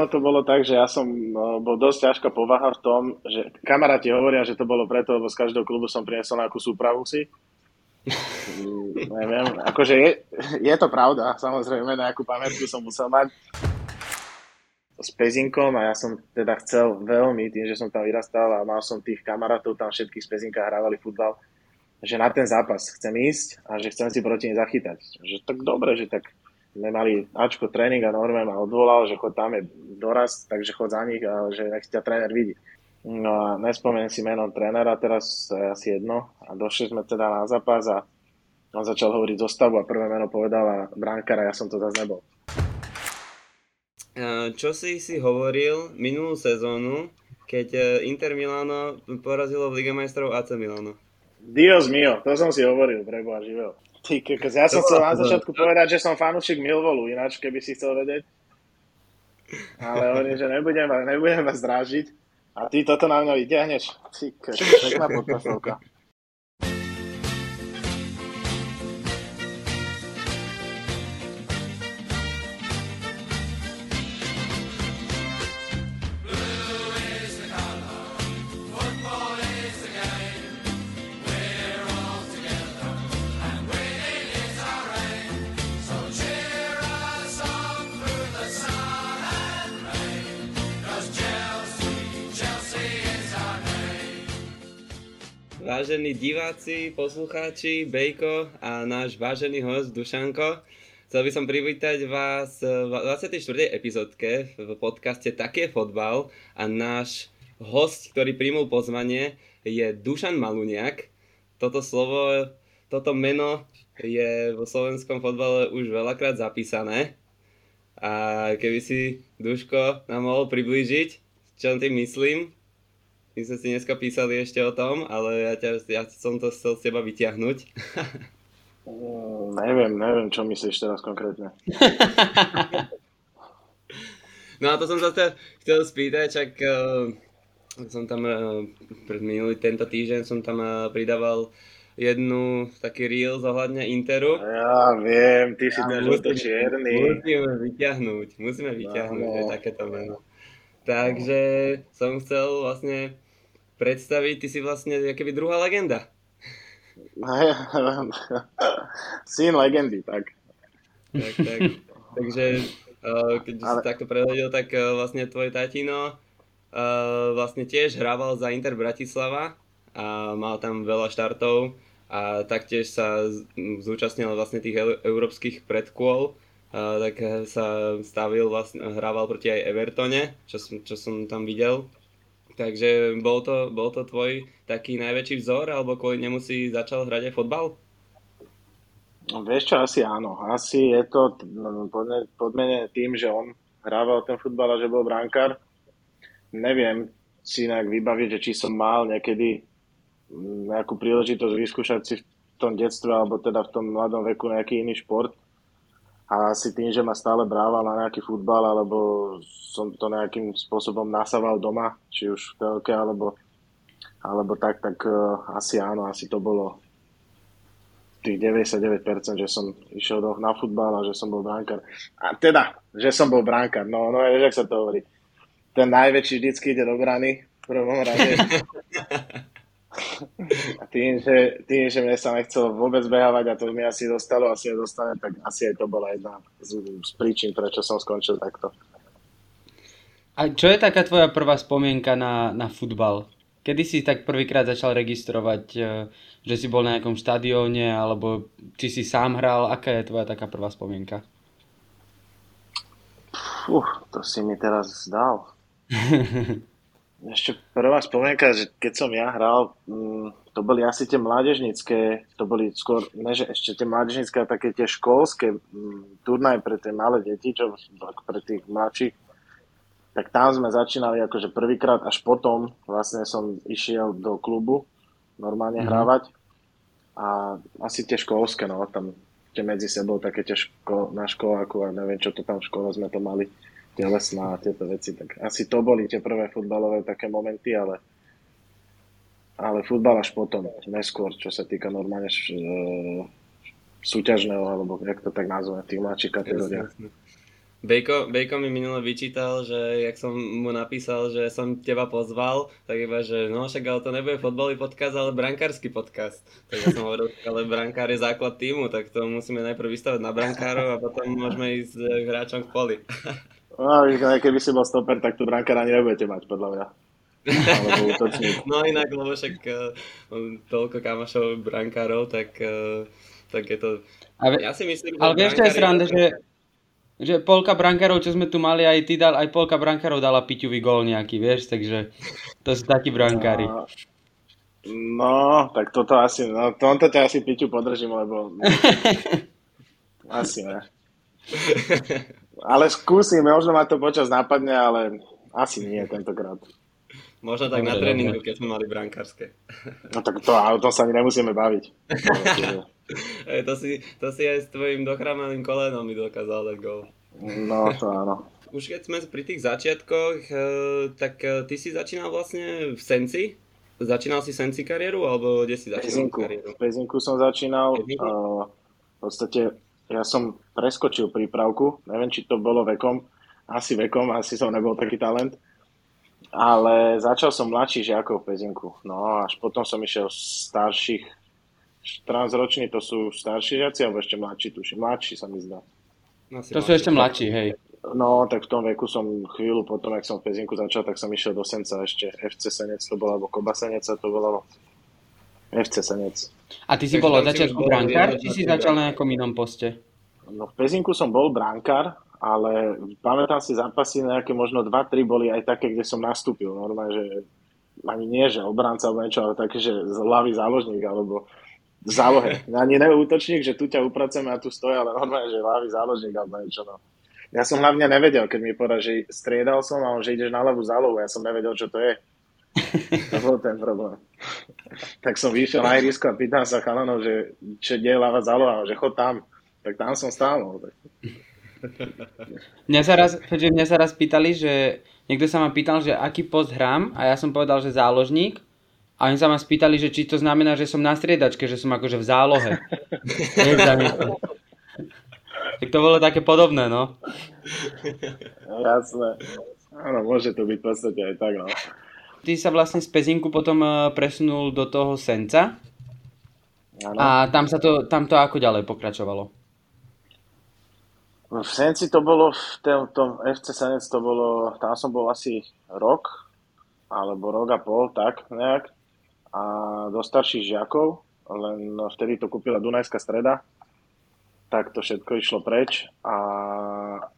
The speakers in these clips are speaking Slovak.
ono to bolo tak, že ja som no, bol dosť ťažká povaha v tom, že kamaráti hovoria, že to bolo preto, lebo z každého klubu som priniesol nejakú súpravu si. Neviem, akože je, je to pravda, samozrejme, nejakú pamätku som musel mať s Pezinkom a ja som teda chcel veľmi, tým, že som tam vyrastal a mal som tých kamarátov, tam všetkých z Pezinka hrávali futbal, že na ten zápas chcem ísť a že chcem si proti nej zachytať. Že tak dobre, že tak sme mali Ačko tréning a Norman ma odvolal, že chod tam je doraz, takže chod za nich a že nech ťa tréner vidí. No a nespomeniem si meno trénera, teraz asi jedno. A došli sme teda na zápas a on začal hovoriť zostavu a prvé meno povedal a bránkara, ja som to zase nebol. Čo si si hovoril minulú sezónu, keď e, Inter Milano porazilo v Liga majstrov AC Milano? Dios mio, to som si hovoril, preboha živého. Ty, ja som chcel na začiatku povedať, že som fanúšik Milvolu, ináč keby si chcel vedieť. Ale hovorím, že nebudem, nebudem vás drážiť. A ty toto na mňa vyťahneš. Ty, pekná podpasovka. Vážení diváci, poslucháči, Bejko a náš vážený host Dušanko. Chcel by som privítať vás v 24. epizódke v podcaste Také fotbal a náš host, ktorý príjmul pozvanie, je Dušan Maluniak. Toto slovo, toto meno je vo slovenskom fotbale už veľakrát zapísané. A keby si, Duško, nám mohol priblížiť, čo tým myslím, my sme si dneska písali ešte o tom, ale ja, ťa, ja som to chcel z teba vyťahnuť. Mm, neviem, neviem, čo myslíš teraz konkrétne. no a to som sa chcel spýtať, čak uh, som tam uh, pred minulý tento týždeň som tam uh, pridával jednu taký reel zohľadne Interu. Ja viem, ty si ten žlto čierny. Musíme vyťahnuť, musíme vyťahnuť no, no. takéto meno. Takže som chcel vlastne predstaviť, ty si vlastne keby druhá legenda. Syn legendy, tak. Tak, tak. Takže uh, keď Ale... si takto prehľadil, tak uh, vlastne tvoj tatino uh, vlastne tiež hrával za Inter Bratislava a mal tam veľa štartov a taktiež sa zúčastnil vlastne tých európskych predkôl tak sa stavil, vlastne, hrával proti aj Evertone, čo, čo som tam videl. Takže bol to, bol to tvoj taký najväčší vzor, alebo kvôli nemu si začal hrať aj fotbal? No, vieš čo, asi áno. Asi je to podmenené tým, že on hrával ten futbal a že bol brankár. Neviem si nejak vybaviť, že či som mal niekedy nejakú príležitosť vyskúšať si v tom detstve alebo teda v tom mladom veku nejaký iný šport a asi tým, že ma stále brával na nejaký futbal, alebo som to nejakým spôsobom nasával doma, či už v telke, alebo, alebo tak, tak uh, asi áno, asi to bolo tých 99%, že som išiel do, na futbal a že som bol bránkar. A teda, že som bol bránkar, no, no, vieš, ak sa to hovorí. Ten najväčší vždycky ide do brany, v prvom rade. A tým že, tým, že mne sa nechcelo vôbec behávať a to mi asi dostalo, asi aj dostane, tak asi aj to bola jedna z, z príčin, prečo som skončil takto. A čo je taká tvoja prvá spomienka na, na futbal? Kedy si tak prvýkrát začal registrovať, e, že si bol na nejakom štadióne, alebo či si sám hral? Aká je tvoja taká prvá spomienka? Fú, to si mi teraz zdal. Ešte prvá spomienka, že keď som ja hral, mm, to boli asi tie mládežnické, to boli skôr, ne že ešte tie mládežnické, také tie školské mm, turnaje pre tie malé deti, čo pre tých mladších, tak tam sme začínali akože prvýkrát, až potom vlastne som išiel do klubu normálne mm-hmm. hrávať. A asi tie školské, no, tam tie medzi sebou také tie ško- na školáku a neviem, čo to tam v škole sme to mali telesná a tieto veci. Tak asi to boli tie prvé futbalové také momenty, ale, ale futbal až potom, neskôr, čo sa týka normálne š, súťažného, alebo jak to tak nazveme, tých mladších kategóriách. Bejko, Bejko mi minule vyčítal, že jak som mu napísal, že som teba pozval, tak iba, že no však ale to nebude fotbalový podcast, ale brankársky podcast. Tak ja som hovoril, ale brankár je základ týmu, tak to musíme najprv vystavať na brankárov a potom môžeme ísť k hráčom v poli. No, keby si bol stoper, tak tu brankár ani nebudete mať, podľa mňa. no inak, lebo však uh, toľko kamošov brankárov, tak, uh, tak je to... Ale, ja si myslím, ale vieš, čo je sranda, že že polka brankárov, čo sme tu mali, aj ty dal, aj polka brankárov dala piťuvý gól nejaký, vieš, takže to sú takí brankári. No, no tak toto asi, no tomto ťa asi piťu podržím, lebo asi ne. Ale skúsim, možno ma to počas nápadne, ale asi nie tentokrát. Možno tak Dobre, na tréningu, keď sme mali brankárske. No tak to, o tom sa ani nemusíme baviť. Ej, to, si, to si aj s tvojim dochrámaným kolenom mi dokázal dať gol. No, to áno. Už keď sme pri tých začiatkoch, eh, tak eh, ty si začínal vlastne v Senci? Začínal si Senci kariéru, alebo kde si začínal Pezinku. kariéru? V Pezinku som začínal. Uh, v podstate ja som preskočil prípravku, neviem, či to bolo vekom, asi vekom, asi som nebol taký talent, ale začal som mladší žiakov v Pezinku. No až potom som išiel starších 14 roční to sú starší žiaci, alebo ešte mladší, tuším. Mladší sa mi zdá. No, to sú ešte mladší, hej. No, tak v tom veku som chvíľu potom, ak som v Pezinku začal, tak som išiel do Senca ešte FC Senec to bolo, alebo Koba Seneca to bolo. FC Senec. A ty si bol od začiatku brankár, či si začal na nejakom inom poste? No v Pezinku som bol brankár, ale pamätám si zápasy nejaké, možno 2-3 boli aj také, kde som nastúpil. Normálne, že ani nie, že obranca alebo niečo, ale také, že hlavy záložník, alebo v zálohe. Ani ne útočník, že tu ťa upracujeme a tu stojí, ale normálne, že ľavý záložník alebo niečo. No. Ja som hlavne nevedel, keď mi povedal, že striedal som a on, že ideš na ľavú zálohu. Ja som nevedel, čo to je. To bol ten problém. tak som vyšiel na ihrisko a pýtam sa chalanov, že čo je ľavá záloha, že chod tam. Tak tam som stál. No. Mňa sa, raz, mňa sa raz pýtali, že niekto sa ma pýtal, že aký post hrám a ja som povedal, že záložník a oni sa ma spýtali, že či to znamená, že som na striedačke, že som akože v zálohe. tak to bolo také podobné, no. Jasné. Áno, môže to byť v podstate aj tak, no. Ty sa vlastne z Pezinku potom eh, presunul do toho Senca. Ano. A tam, sa to, tam to ako ďalej pokračovalo? V Senci to bolo, v tom, tom FC Senec to bolo, tam som bol asi rok, alebo rok a pol, tak nejak a do starších žiakov, len vtedy to kúpila Dunajská streda, tak to všetko išlo preč a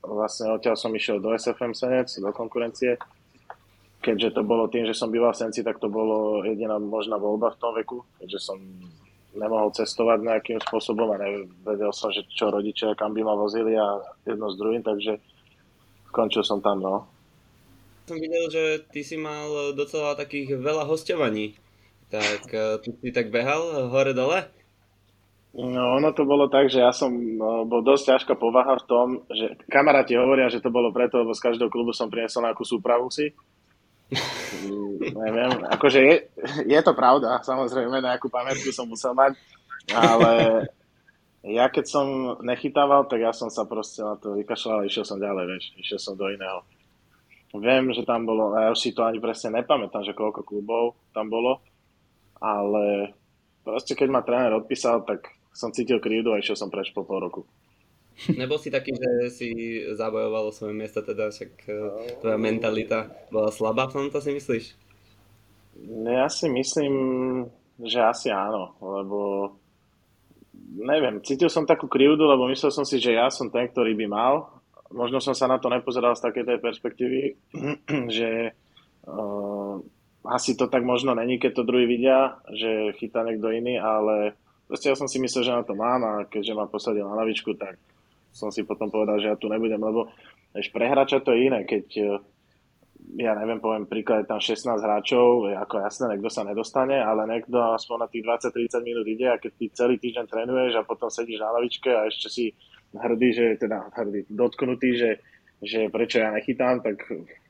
vlastne odtiaľ som išiel do SFM Senec, do konkurencie. Keďže to bolo tým, že som býval v Senci, tak to bolo jediná možná voľba v tom veku, keďže som nemohol cestovať nejakým spôsobom a nevedel som, že čo rodičia, kam by ma vozili a jedno s druhým, takže skončil som tam, no. Som videl, že ty si mal docela takých veľa hostovaní tak uh, ty si tak behal hore-dole? No, ono to bolo tak, že ja som no, bol dosť ťažká povaha v tom, že kamaráti hovoria, že to bolo preto, lebo z každého klubu som priniesol nejakú súpravu si. Neviem, akože je, je to pravda, samozrejme, nejakú pamätku som musel mať, ale ja keď som nechytával, tak ja som sa proste na to vykašľal a išiel som ďalej, vieš, išiel som do iného. Viem, že tam bolo, a ja už si to ani presne nepamätám, že koľko klubov tam bolo, ale proste keď ma tréner odpísal, tak som cítil krivdu a išiel som preč po pol roku. Nebol si taký, že si zabojoval o svoje miesto, teda však e, tvoja mentalita bola slabá v tomto, si myslíš? Ja si myslím, že asi áno, lebo neviem, cítil som takú krivdu, lebo myslel som si, že ja som ten, ktorý by mal. Možno som sa na to nepozeral z takej tej perspektívy, že uh, asi to tak možno není, keď to druhý vidia, že chytá niekto iný, ale proste ja som si myslel, že na to mám a keďže ma posadil na lavičku, tak som si potom povedal, že ja tu nebudem, lebo vieš, pre hráča to je iné, keď e, ja neviem, poviem príklad, je tam 16 hráčov, je ako jasné, niekto sa nedostane, ale niekto aspoň na tých 20-30 minút ide a keď ty celý týždeň trénuješ a potom sedíš na lavičke a ešte si hrdý, že teda hrdý, dotknutý, že, že prečo ja nechytám, tak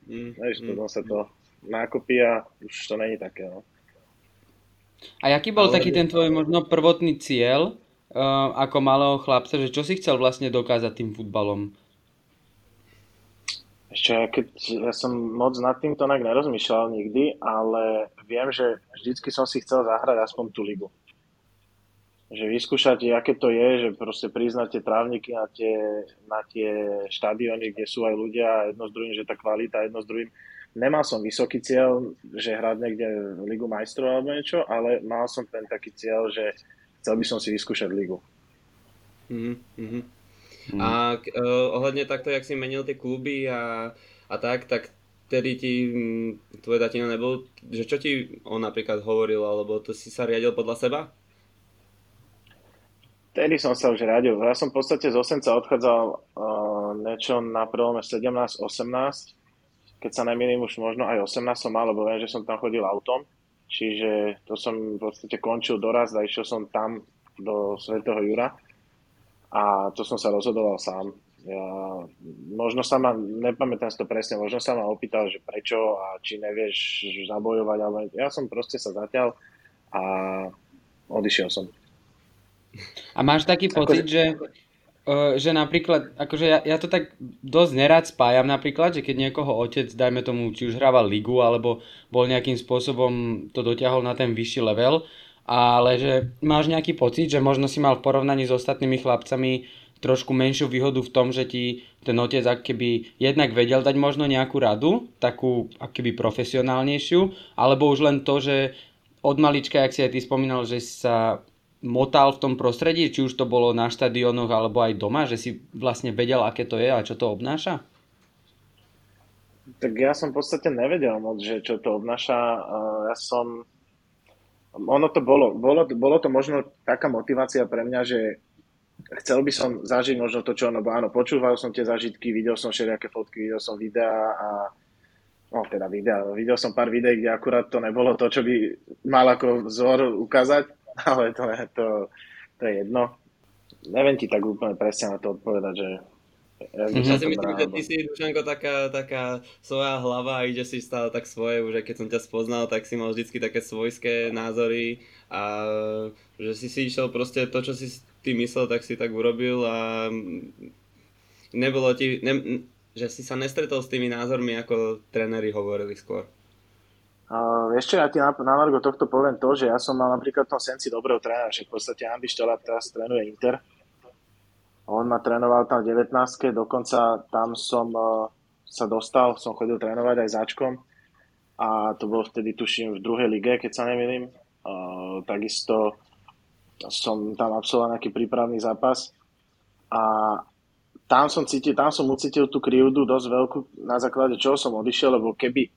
mm, vieš, mm, sa to nákopy a už to není také. No. A aký bol Ale... taký ten tvoj možno prvotný cieľ uh, ako malého chlapca, že čo si chcel vlastne dokázať tým futbalom? Ešte, ja, keď, ja som moc nad týmto tak nerozmýšľal nikdy, ale viem, že vždycky som si chcel zahrať aspoň tú ligu. Že vyskúšať, aké to je, že proste priznať tie trávniky na tie, na tie štadióny, kde sú aj ľudia jedno s druhým, že tá kvalita jedno s druhým. Nemal som vysoký cieľ, že hrať niekde Ligu majstrov alebo niečo, ale mal som ten taký cieľ, že chcel by som si vyskúšať ligu. Mm-hmm. Mm. A uh, ohľadne takto, jak si menil tie kluby a, a tak, tak tedy ti mm, tvoj tatino nebol, že čo ti on napríklad hovoril, alebo to si sa riadil podľa seba? Tedy som sa už riadil. Ja som v podstate z Osenca odchádzal uh, niečo na prelome 17-18, keď sa nemýlim už možno aj 18 som mal, lebo viem, že som tam chodil autom. Čiže to som v podstate končil doraz a išiel som tam do Svetého Jura a to som sa rozhodoval sám. Ja, možno sa ma, nepamätám si to presne, možno sa ma opýtal, že prečo a či nevieš zabojovať, ale ja som proste sa zatiaľ a odišiel som. A máš taký pocit, že, e, že napríklad, akože ja, ja to tak dosť nerad spájam napríklad, že keď niekoho otec, dajme tomu, či už hrával ligu, alebo bol nejakým spôsobom to dotiahol na ten vyšší level, ale že máš nejaký pocit, že možno si mal v porovnaní s ostatnými chlapcami trošku menšiu výhodu v tom, že ti ten otec keby jednak vedel dať možno nejakú radu, takú akoby profesionálnejšiu, alebo už len to, že od malička, jak si aj ty spomínal, že sa motal v tom prostredí, či už to bolo na štadiónoch alebo aj doma, že si vlastne vedel, aké to je a čo to obnáša? Tak ja som v podstate nevedel moc, že čo to obnáša. Ja som ono to bolo, bolo, bolo to možno taká motivácia pre mňa, že chcel by som zažiť možno to, čo ono, áno, počúval som tie zažitky, videl som všelijaké fotky, videl som videá a no teda videá, videl som pár videí, kde akurát to nebolo to, čo by mal ako vzor ukázať, ale to, to, to je jedno. Neviem ti tak úplne presne na to odpovedať, že ja, mm-hmm. ja si myslím, že ty si, Dušanko, taká, taká svoja hlava a ide si stále tak svoje, už aj keď som ťa spoznal, tak si mal vždycky také svojské názory a že si si išiel proste to, čo si ty myslel, tak si tak urobil a nebolo ti, ne, že si sa nestretol s tými názormi, ako tréneri hovorili skôr. Uh, ešte ja ti na, na Margo tohto poviem to, že ja som mal napríklad v tom senci dobrého trénera, že v podstate Andy Štelap teraz trénuje Inter, on ma trénoval tam v 19 dokonca tam som uh, sa dostal, som chodil trénovať aj začkom a to bolo vtedy tuším v druhej lige, keď sa nemýlim. Uh, takisto som tam absolvoval nejaký prípravný zápas. A tam som cítil, tam som ucítil tú krivdu dosť veľkú, na základe čoho som odišiel, lebo keby,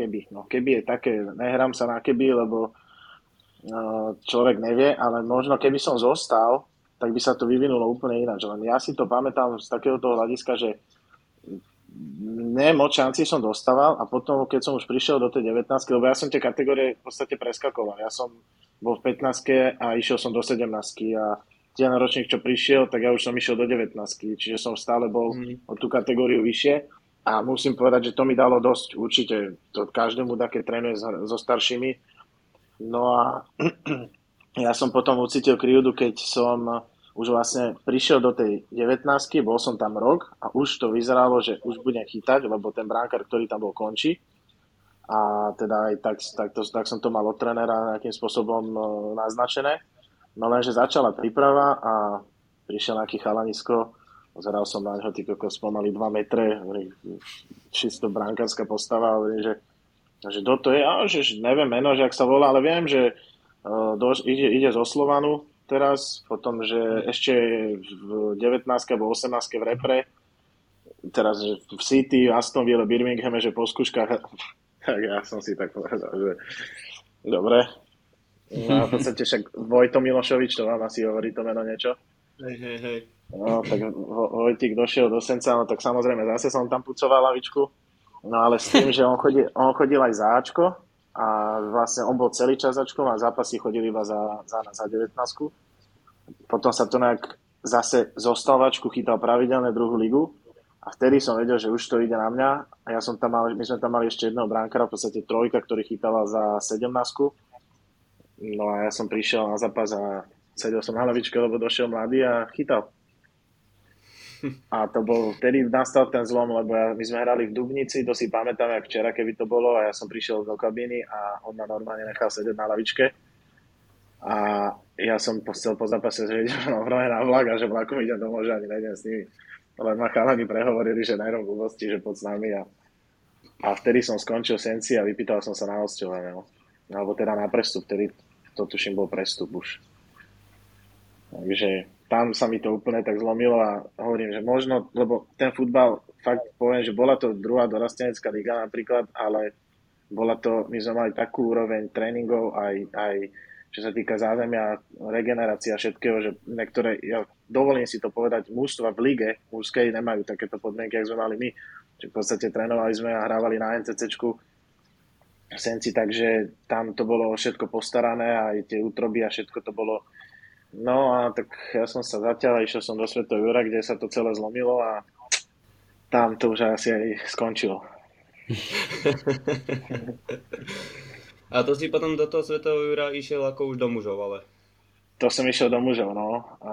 keby, no keby je také, nehrám sa na keby, lebo uh, človek nevie, ale možno keby som zostal, tak by sa to vyvinulo úplne ináč. Len ja si to pamätám z takého toho hľadiska, že ne moc šanci som dostával a potom, keď som už prišiel do tej 19, lebo ja som tie kategórie v podstate preskakoval. Ja som bol v 15 a išiel som do 17 a ten ročník, čo prišiel, tak ja už som išiel do 19, čiže som stále bol mm. o tú kategóriu vyššie a musím povedať, že to mi dalo dosť, určite to každému dá, trénuje so staršími. No a ja som potom ucítil krivdu, keď som už vlastne prišiel do tej 19 bol som tam rok a už to vyzeralo, že už budem chytať, lebo ten bránkar, ktorý tam bol, končí. A teda aj tak, tak, to, tak som to mal od trénera nejakým spôsobom e, naznačené. No lenže začala príprava a prišiel nejaký chalanisko, pozeral som na neho, ty kokos pomaly 2 metre, čisto brankárska postava, hovorím, že, že kto to je, a že neviem meno, že ak sa volá, ale viem, že uh, do, ide, ide zo Slovanu, teraz, potom, že ešte v 19. alebo 18. v repre, teraz že v City, Aston Villa, Birmingham, že po skúškach, tak ja som si tak povedal, že dobre. No v podstate však Vojto Milošovič, to vám asi hovorí to meno niečo. Hej, hej, hej. No, tak Vojtik došiel do Senca, no tak samozrejme zase som tam pucoval lavičku. No ale s tým, že on chodil, on chodil aj za Ačko, a vlastne on bol celý čas začkom a zápasy chodili iba za, za, za 19 Potom sa to nejak zase zostavačku chytal pravidelne druhú ligu a vtedy som vedel, že už to ide na mňa a ja som tam mal, my sme tam mali ešte jedného bránkara, v podstate trojka, ktorý chytala za 17 No a ja som prišiel na zápas a sedel som na lavičke, lebo došiel mladý a chytal. A to bol, vtedy nastal ten zlom, lebo ja, my sme hrali v Dubnici, to si pamätám, jak včera, keby to bolo, a ja som prišiel do kabiny a on ma normálne nechal sedieť na lavičke. A ja som chcel po zápase, že idem na vlak a že vlakom idem domov, že ani nejdem s nimi. Len ma chalani prehovorili, že najrom blbosti, že pod s nami a, a vtedy som skončil senci a vypýtal som sa na hostovanie. No. Alebo teda na prestup, vtedy to tuším bol prestup už. Takže tam sa mi to úplne tak zlomilo a hovorím, že možno, lebo ten futbal, fakt poviem, že bola to druhá dorastenecká liga napríklad, ale bola to, my sme mali takú úroveň tréningov aj, aj čo sa týka zázemia, regenerácia všetkého, že niektoré, ja dovolím si to povedať, mústva v lige mužskej nemajú takéto podmienky, ako sme mali my. Čiže v podstate trénovali sme a hrávali na NCCčku Senci, takže tam to bolo všetko postarané aj tie útroby a všetko to bolo No a tak ja som sa zatiaľ, išiel som do Svetov Jura, kde sa to celé zlomilo a tam to už asi aj skončilo. a to si potom do toho Svetového Jura išiel ako už do mužov, ale? To som išiel do mužov, no. A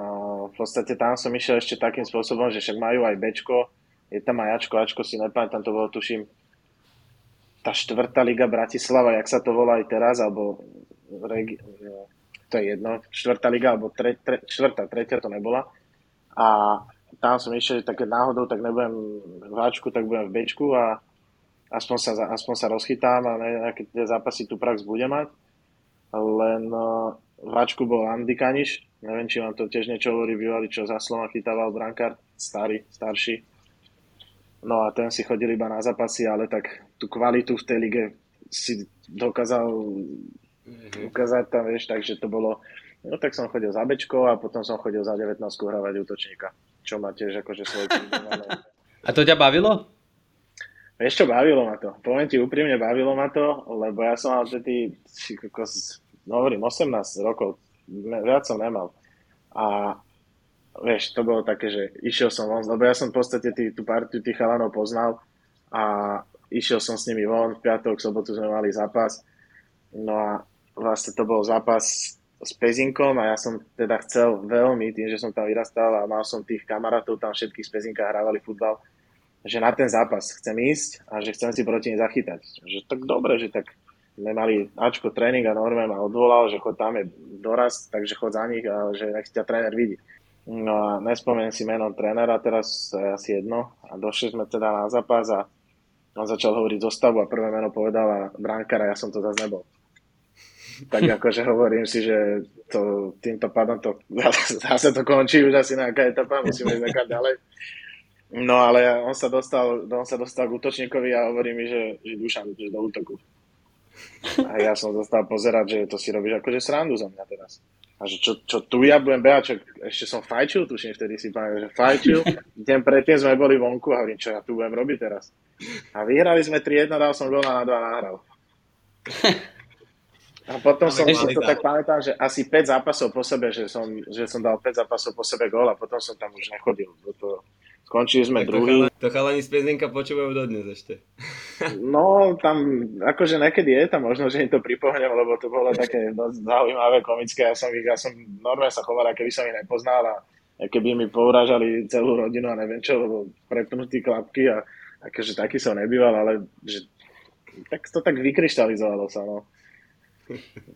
v podstate tam som išiel ešte takým spôsobom, že však majú aj Bčko, je tam aj Ačko, Ačko si nepamätám, to bolo tuším tá štvrtá liga Bratislava, jak sa to volá aj teraz, alebo regi- to je jedno, štvrtá liga, alebo tre, tre, štvrtá, tretia to nebola. A tam som išiel, že také náhodou, tak nebudem v Ačku, tak budem v Bčku a aspoň sa, aspoň sa rozchytám a nejaké tie zápasy tu prax bude mať. Len uh, v Ačku bol Andy Kaniš, neviem, či vám to tiež niečo hovorí, bývalý, čo za slova chytával brankár, starý, starší. No a ten si chodil iba na zápasy, ale tak tú kvalitu v tej lige si dokázal mm-hmm. ukázať tam, vieš, takže to bolo, no tak som chodil za Bečko a potom som chodil za 19 hravať útočníka, čo ma tiež akože svoj A to ťa bavilo? Vieš čo, bavilo ma to. Poviem ti úprimne, bavilo ma to, lebo ja som mal vtedy, no hovorím, 18 rokov, viac som nemal. A vieš, to bolo také, že išiel som von, lebo ja som v podstate tý, tú partiu tých chalanov poznal a išiel som s nimi von, v piatok, v sobotu sme mali zápas. No a vlastne to bol zápas s Pezinkom a ja som teda chcel veľmi, tým, že som tam vyrastal a mal som tých kamarátov tam všetkých z Pezinka hrávali futbal, že na ten zápas chcem ísť a že chcem si proti nej zachytať. Že tak dobre, že tak sme mali Ačko tréning a Norman ma odvolal, že chod tam je dorast, takže chod za nich a že nech ťa tréner vidí. No a nespomeniem si meno trénera, teraz asi jedno. A došli sme teda na zápas a on začal hovoriť zostavu a prvé meno povedala bránkara, ja som to zase nebol tak akože hovorím si, že to, týmto pádom to zase to končí už asi nejaká etapa, musíme ísť nekať ďalej. No ale on sa dostal, on sa dostal k útočníkovi a hovorí mi, že, že Dušan, že do útoku. A ja som dostal pozerať, že to si robíš akože srandu za mňa teraz. A že čo, čo tu ja budem behať, čo ešte som fajčil, tuším vtedy si pamätám, že fajčil. Deň predtým sme boli vonku a hovorím, čo ja tu budem robiť teraz. A vyhrali sme 3-1, dal som gól a na 2 nahral. A potom som si to tak pamätám, že asi 5 zápasov po sebe, že som, že som dal 5 zápasov po sebe gól a potom som tam už nechodil. To, skončili sme tak druhý. To chalani z Pezinka počúvajú dodnes ešte. No, tam akože niekedy je tam možno, že im to pripomnem, lebo to bolo také dosť zaujímavé, komické. Ja som, ja som normálne sa choval, keby som ich nepoznal a keby mi pourážali celú rodinu a neviem čo, lebo prepnutí klapky a akože taký som nebýval, ale že, tak to tak vykryštalizovalo sa, no.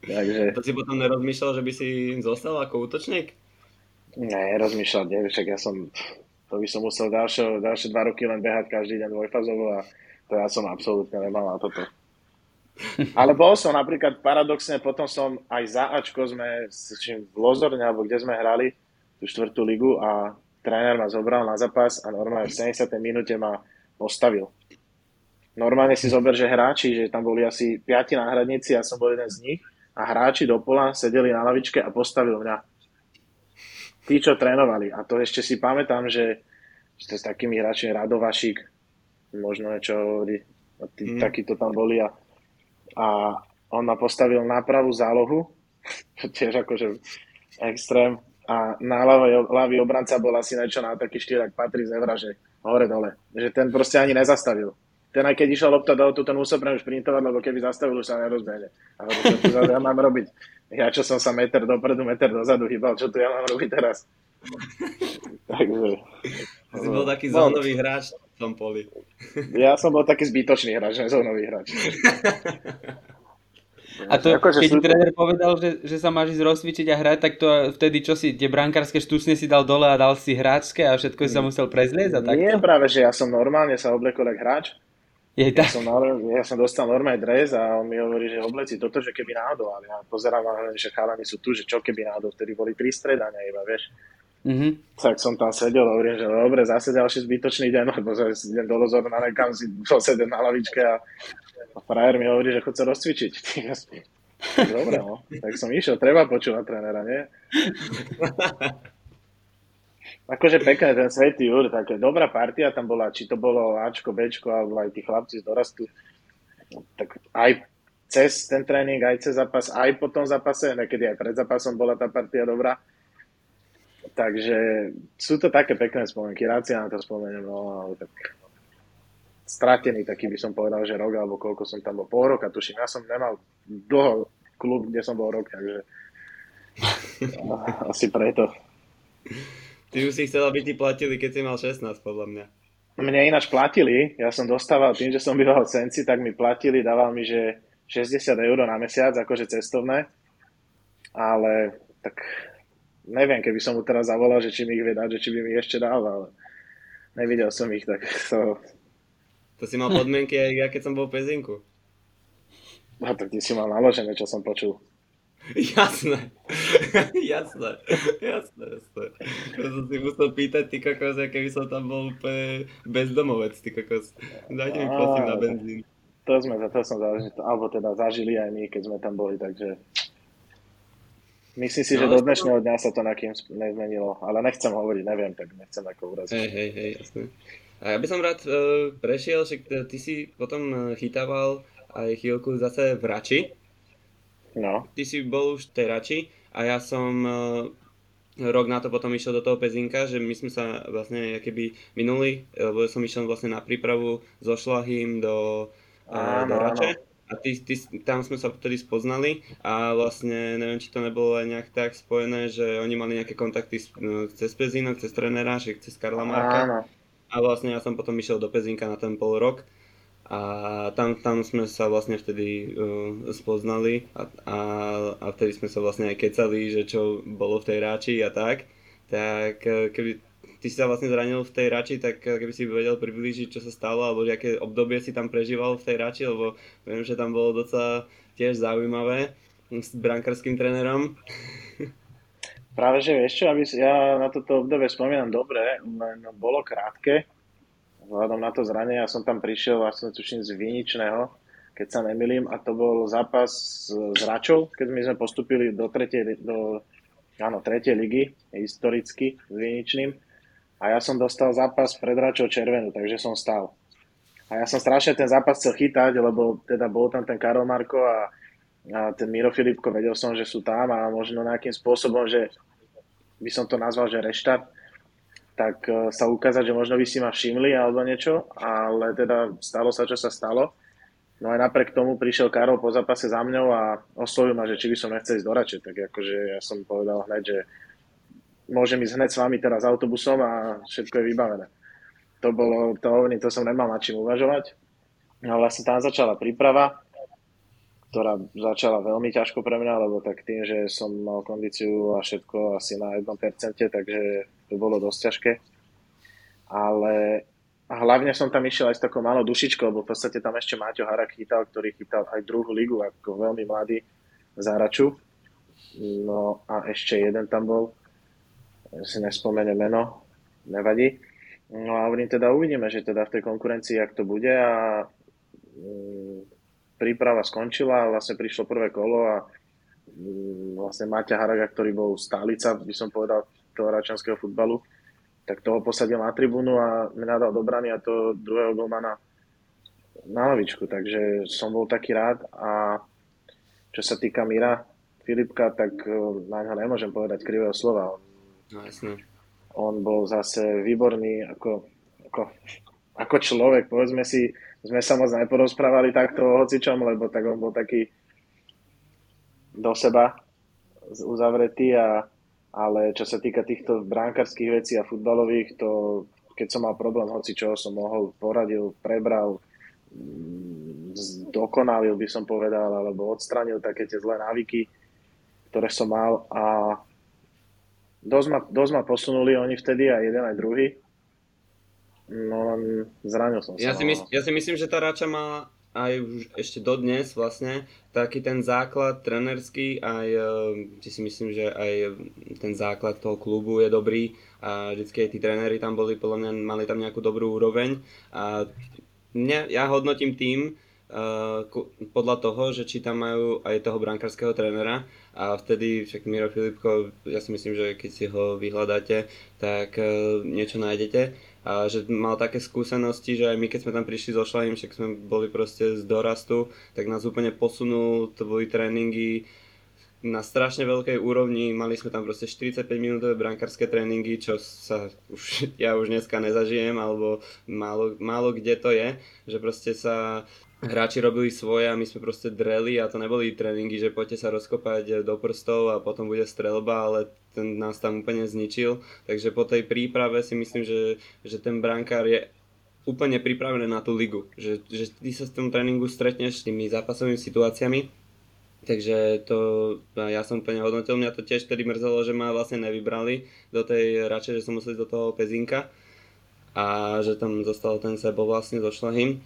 Takže... To si potom nerozmýšľal, že by si zostal ako útočník? Nie, rozmýšľal, nie, však ja som, to by som musel ďalšie, ďalšie dva roky len behať každý deň dvojfazovo a to ja som absolútne nemal na toto. Ale bol som napríklad paradoxne, potom som aj za Ačko sme v Lozorne, alebo kde sme hrali tú štvrtú ligu a tréner ma zobral na zápas a normálne v 70. minúte ma postavil normálne si zober, že hráči, že tam boli asi piati náhradníci, ja som bol jeden z nich a hráči do pola sedeli na lavičke a postavil mňa. Tí, čo trénovali. A to ešte si pamätám, že, že s takými hráčmi Radovašik, možno niečo hovorí, tí, mm. takí to tam boli a, a on ma postavil na pravú zálohu, tiež akože extrém, a na ľavý, ľavý obranca bol asi niečo na taký štýl, ak patrí z Evra, že hore dole. Že ten proste ani nezastavil ten aj keď išla lopta do autu, ten musel pre šprintovať, lebo keby zastavil, už sa nerozbehne. A čo tu ja mám robiť? Ja čo som sa meter dopredu, meter dozadu hýbal, čo tu ja mám robiť teraz? Takže si bol taký no. zónový hráč v tom poli. Ja som bol taký zbytočný hráč, ne zónový hráč. A to, ako, keď ti tréner povedal, že, že sa máš ísť rozcvičiť a hrať, tak to vtedy čo si, tie brankárske štučne si dal dole a dal si hráčske a všetko si sa musel prezliecť a takto? Nie, práve, že ja som normálne sa oblekol ako hráč. Je ja, som, ja som dostal normálny dres a on mi hovorí, že obleci toto, že keby náhodou, ale ja pozerám, že chalani sú tu, že čo keby náhodou, vtedy boli tri stredania iba, vieš. Mm-hmm. Tak som tam sedel a hovorím, že dobre, zase ďalší zbytočný deň, lebo idem do lozoru na nekam si posedem na lavičke a, a frajer mi hovorí, že chod sa rozcvičiť. dobre, no. Tak som išiel, treba počúvať trénera, nie? akože pekné, ten Svetý Jur, také dobrá partia tam bola, či to bolo Ačko, Bčko, alebo aj tí chlapci z dorastu. Tak aj cez ten tréning, aj cez zápas, aj po tom zápase, niekedy aj pred zápasom bola tá partia dobrá Takže sú to také pekné spomienky, rád si na to spomeniem, no ale tak stratený taký by som povedal, že rok alebo koľko som tam bol, pol roka tuším, ja som nemal dlho klub, kde som bol rok, takže asi preto. Ty už si chcel, aby ti platili, keď si mal 16, podľa mňa. Mne ináč platili, ja som dostával tým, že som býval v Senci, tak mi platili, dával mi, že 60 eur na mesiac, akože cestovné, ale tak neviem, keby som mu teraz zavolal, že či mi ich vie dať, že či by mi ešte dal, ale nevidel som ich, tak to... To si mal podmienky aj ja, keď som bol v Pezinku. No tak ty si mal naložené, čo som počul. Jasné, jasné, jasné, jasné. To som si musel pýtať, ty kokos, keby som tam bol úplne bezdomovec, ty kokos. Dajte mi prosím na benzín. To sme, to som zažili, alebo teda zažili aj my, keď sme tam boli, takže Myslím si, no, že do dnešného dňa sa to na kým nezmenilo, ale nechcem hovoriť, neviem, tak nechcem ako uraziť. Hej, hej, hej, jasne. A ja by som rád uh, prešiel, že ty si potom e, chytával aj chvíľku zase v Rači. No. Ty si bol už v tej Rači a ja som uh, rok na to potom išiel do toho Pezinka, že my sme sa vlastne keby minuli, lebo som išiel vlastne na prípravu so Šlahým do, uh, do Rače. Áno a ty, ty, tam sme sa vtedy spoznali a vlastne neviem, či to nebolo aj nejak tak spojené, že oni mali nejaké kontakty no, cez Pezínok, cez trenera, že cez Karla Marka. Áno. A vlastne ja som potom išiel do Pezinka na ten pol rok a tam, tam sme sa vlastne vtedy uh, spoznali a, a, a vtedy sme sa vlastne aj kecali, že čo bolo v tej ráči a tak. Tak uh, keby ty si sa vlastne zranil v tej rači, tak eh, keby si vedel priblížiť, čo sa stalo, alebo aké obdobie si tam prežíval v tej rači, lebo viem, že tam bolo docela tiež zaujímavé s brankárským trénerom. Práve, že vieš čo, aby ja na toto obdobie spomínam dobre, len bolo krátke, vzhľadom na to zranenie, ja som tam prišiel vlastne tuším z Viničného, keď sa nemilím, a to bol zápas s Račou, keď my sme postupili do tretej, do, áno, tretej ligy, historicky s Viničným a ja som dostal zápas pred Račou červenú, takže som stal. A ja som strašne ten zápas chcel chytať, lebo teda bol tam ten Karol Marko a, a ten Miro Filipko, vedel som, že sú tam a možno nejakým spôsobom, že by som to nazval, že reštart, tak e, sa ukázať, že možno by si ma všimli alebo niečo, ale teda stalo sa, čo sa stalo. No aj napriek tomu prišiel Karol po zápase za mňou a oslovil ma, že či by som nechcel ísť do Rače, tak akože ja som povedal hneď, že môžem ísť hneď s vami teraz autobusom a všetko je vybavené. To bolo, to to som nemal na čím uvažovať. No vlastne tam začala príprava, ktorá začala veľmi ťažko pre mňa, lebo tak tým, že som mal kondíciu a všetko asi na 1%, takže to bolo dosť ťažké. Ale hlavne som tam išiel aj s takou malou dušičkou, lebo v podstate tam ešte Máťo Harak chytal, ktorý chytal aj druhú ligu ako veľmi mladý záraču. No a ešte jeden tam bol, si nespomeniem meno, nevadí. No a hovorím teda uvidíme, že teda v tej konkurencii, ak to bude a mm, príprava skončila vlastne prišlo prvé kolo a mm, vlastne Maťa Haraga, ktorý bol stálica, by som povedal, toho račanského futbalu, tak toho posadil na tribúnu a mňa dal do brany a to druhého golmana na lavičku, takže som bol taký rád a čo sa týka Mira Filipka, tak eh, na ňo nemôžem povedať krivého slova. On No. On bol zase výborný ako, ako, ako človek, povedzme si, sme sa moc neporozprávali takto o hocičom, lebo tak on bol taký do seba uzavretý, a, ale čo sa týka týchto bránkarských vecí a futbalových, to keď som mal problém, hoci čo som mohol, poradil, prebral, mm, dokonalil by som povedal, alebo odstranil také tie zlé návyky, ktoré som mal a dosť ma, dosť ma posunuli oni vtedy aj jeden aj druhý. No len zranil som sa. Ja si, no. mysl, ja si myslím, že tá Rača má aj už ešte dodnes vlastne taký ten základ trenerský, aj či eh, si myslím, že aj ten základ toho klubu je dobrý a vždycky aj tí tréneri tam boli, podľa mňa mali tam nejakú dobrú úroveň. A mňa, ja hodnotím tým uh, podľa toho, že či tam majú aj toho brankárskeho trénera a vtedy však Miro Filipko, ja si myslím, že keď si ho vyhľadáte, tak uh, niečo nájdete. A že mal také skúsenosti, že aj my keď sme tam prišli so Šlahým, však sme boli proste z dorastu, tak nás úplne posunul, to boli tréningy na strašne veľkej úrovni, mali sme tam proste 45 minútové brankárske tréningy, čo sa už, ja už dneska nezažijem, alebo málo, málo kde to je, že proste sa hráči robili svoje a my sme proste dreli a to neboli tréningy, že poďte sa rozkopať do prstov a potom bude strelba, ale ten nás tam úplne zničil. Takže po tej príprave si myslím, že, že ten brankár je úplne pripravený na tú ligu. Že, že ty sa v tom tréningu stretneš s tými zápasovými situáciami. Takže to ja som úplne hodnotil, mňa to tiež tedy mrzelo, že ma vlastne nevybrali do tej radšej, že som musel do toho Pezinka a že tam zostal ten Sebo vlastne so Šlahým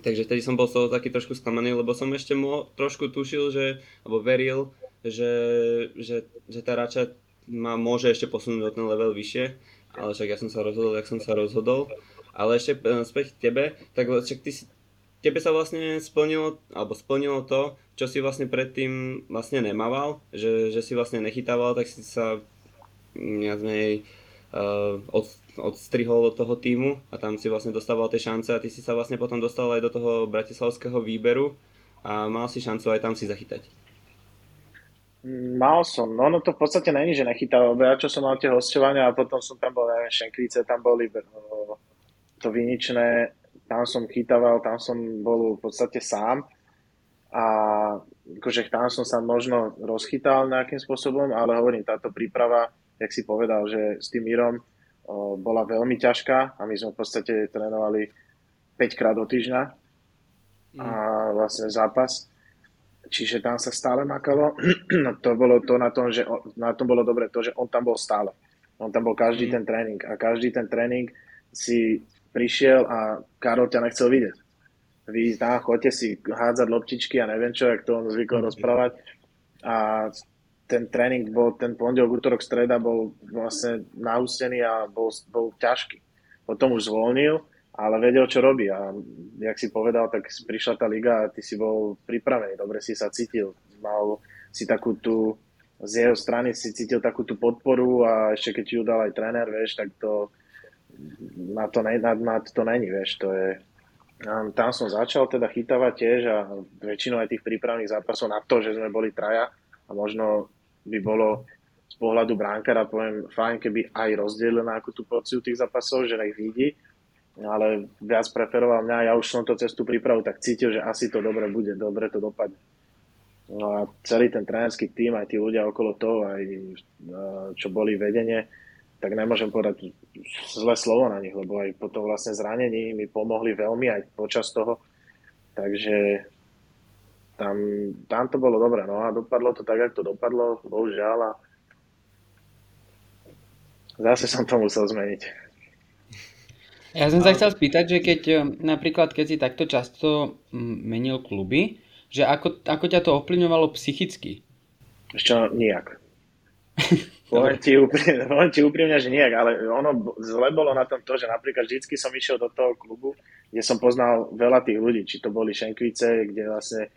Takže tedy som bol z toho taký trošku sklamaný, lebo som ešte mo, trošku tušil, že, alebo veril, že, že, že tá rača ma môže ešte posunúť do ten level vyššie, ale však ja som sa rozhodol, jak som sa rozhodol. Ale ešte e, späť k tebe, tak však ty si, tebe sa vlastne splnilo, alebo splnilo to, čo si vlastne predtým vlastne nemával, že, že si vlastne nechytával, tak si sa viac menej od, odstrihol do toho týmu a tam si vlastne dostával tie šance a ty si sa vlastne potom dostal aj do toho bratislavského výberu a mal si šancu aj tam si zachytať. Mal som, no, no to v podstate není, že nechytal, lebo ja čo som mal tie hostovania a potom som tam bol, neviem, Šenkvice, tam boli no, to Viničné, tam som chytával, tam som bol v podstate sám a akože tam som sa možno rozchytal nejakým spôsobom, ale hovorím, táto príprava, jak si povedal, že s tým Mírom bola veľmi ťažká a my sme v podstate trénovali 5 krát do týždňa a mm. vlastne zápas. Čiže tam sa stále makalo. No to bolo to na tom, že on, na tom bolo dobre to, že on tam bol stále. On tam bol každý mm. ten tréning a každý ten tréning si prišiel a Karol ťa nechcel vidieť. Vy tam chodte si hádzať loptičky a neviem čo, jak to on zvykol mm. rozprávať. A ten tréning bol, ten pondelok, útorok, streda bol vlastne nahustený a bol, bol ťažký. Potom už zvolnil, ale vedel, čo robí. A jak si povedal, tak prišla tá liga a ty si bol pripravený, dobre si sa cítil, mal si takú tú, z jeho strany si cítil takú tú podporu a ešte keď ju dal aj tréner, vieš, tak to na to, ne, na, na to není, vieš, to je, tam som začal teda chytávať tiež a väčšinou aj tých prípravných zápasov na to, že sme boli traja a možno by bolo z pohľadu bránkara, poviem, fajn, keby aj rozdielil na akú tú porciu tých zápasov, že nech vidí, ale viac preferoval mňa, ja už som to cez tú prípravu tak cítil, že asi to dobre bude, dobre to dopadne. No a celý ten trénerský tým, aj tí ľudia okolo toho, aj čo boli vedenie, tak nemôžem povedať zlé slovo na nich, lebo aj po tom vlastne zranení mi pomohli veľmi aj počas toho. Takže tam, tam to bolo dobré, no a dopadlo to tak, ako to dopadlo, bohužiaľ a zase som to musel zmeniť. Ja som sa chcel spýtať, že keď napríklad, keď si takto často menil kluby, že ako, ako ťa to ovplyvňovalo psychicky? Ešte nijak. poviem, ti úprimne, poviem ti úprimne, že nijak, ale ono zle bolo na tom to, že napríklad vždycky som išiel do toho klubu, kde som poznal veľa tých ľudí, či to boli Šenkvice, kde vlastne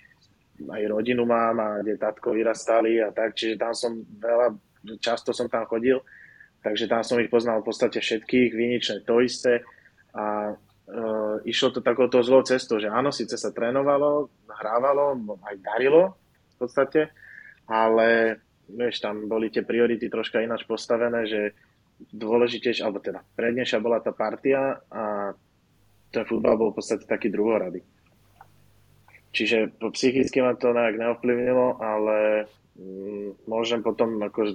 aj rodinu mám a kde tatko vyrastali a tak, čiže tam som veľa, často som tam chodil, takže tam som ich poznal v podstate všetkých, výnične to isté a e, išlo to takouto zlou cestou, že áno, síce sa trénovalo, hrávalo, aj darilo v podstate, ale vieš, tam boli tie priority troška ináč postavené, že dôležitejšia, alebo teda prednejšia bola tá partia a ten futbal bol v podstate taký druhorady. Čiže psychicky ma to nejak neovplyvnilo, ale mm, môžem potom, ako,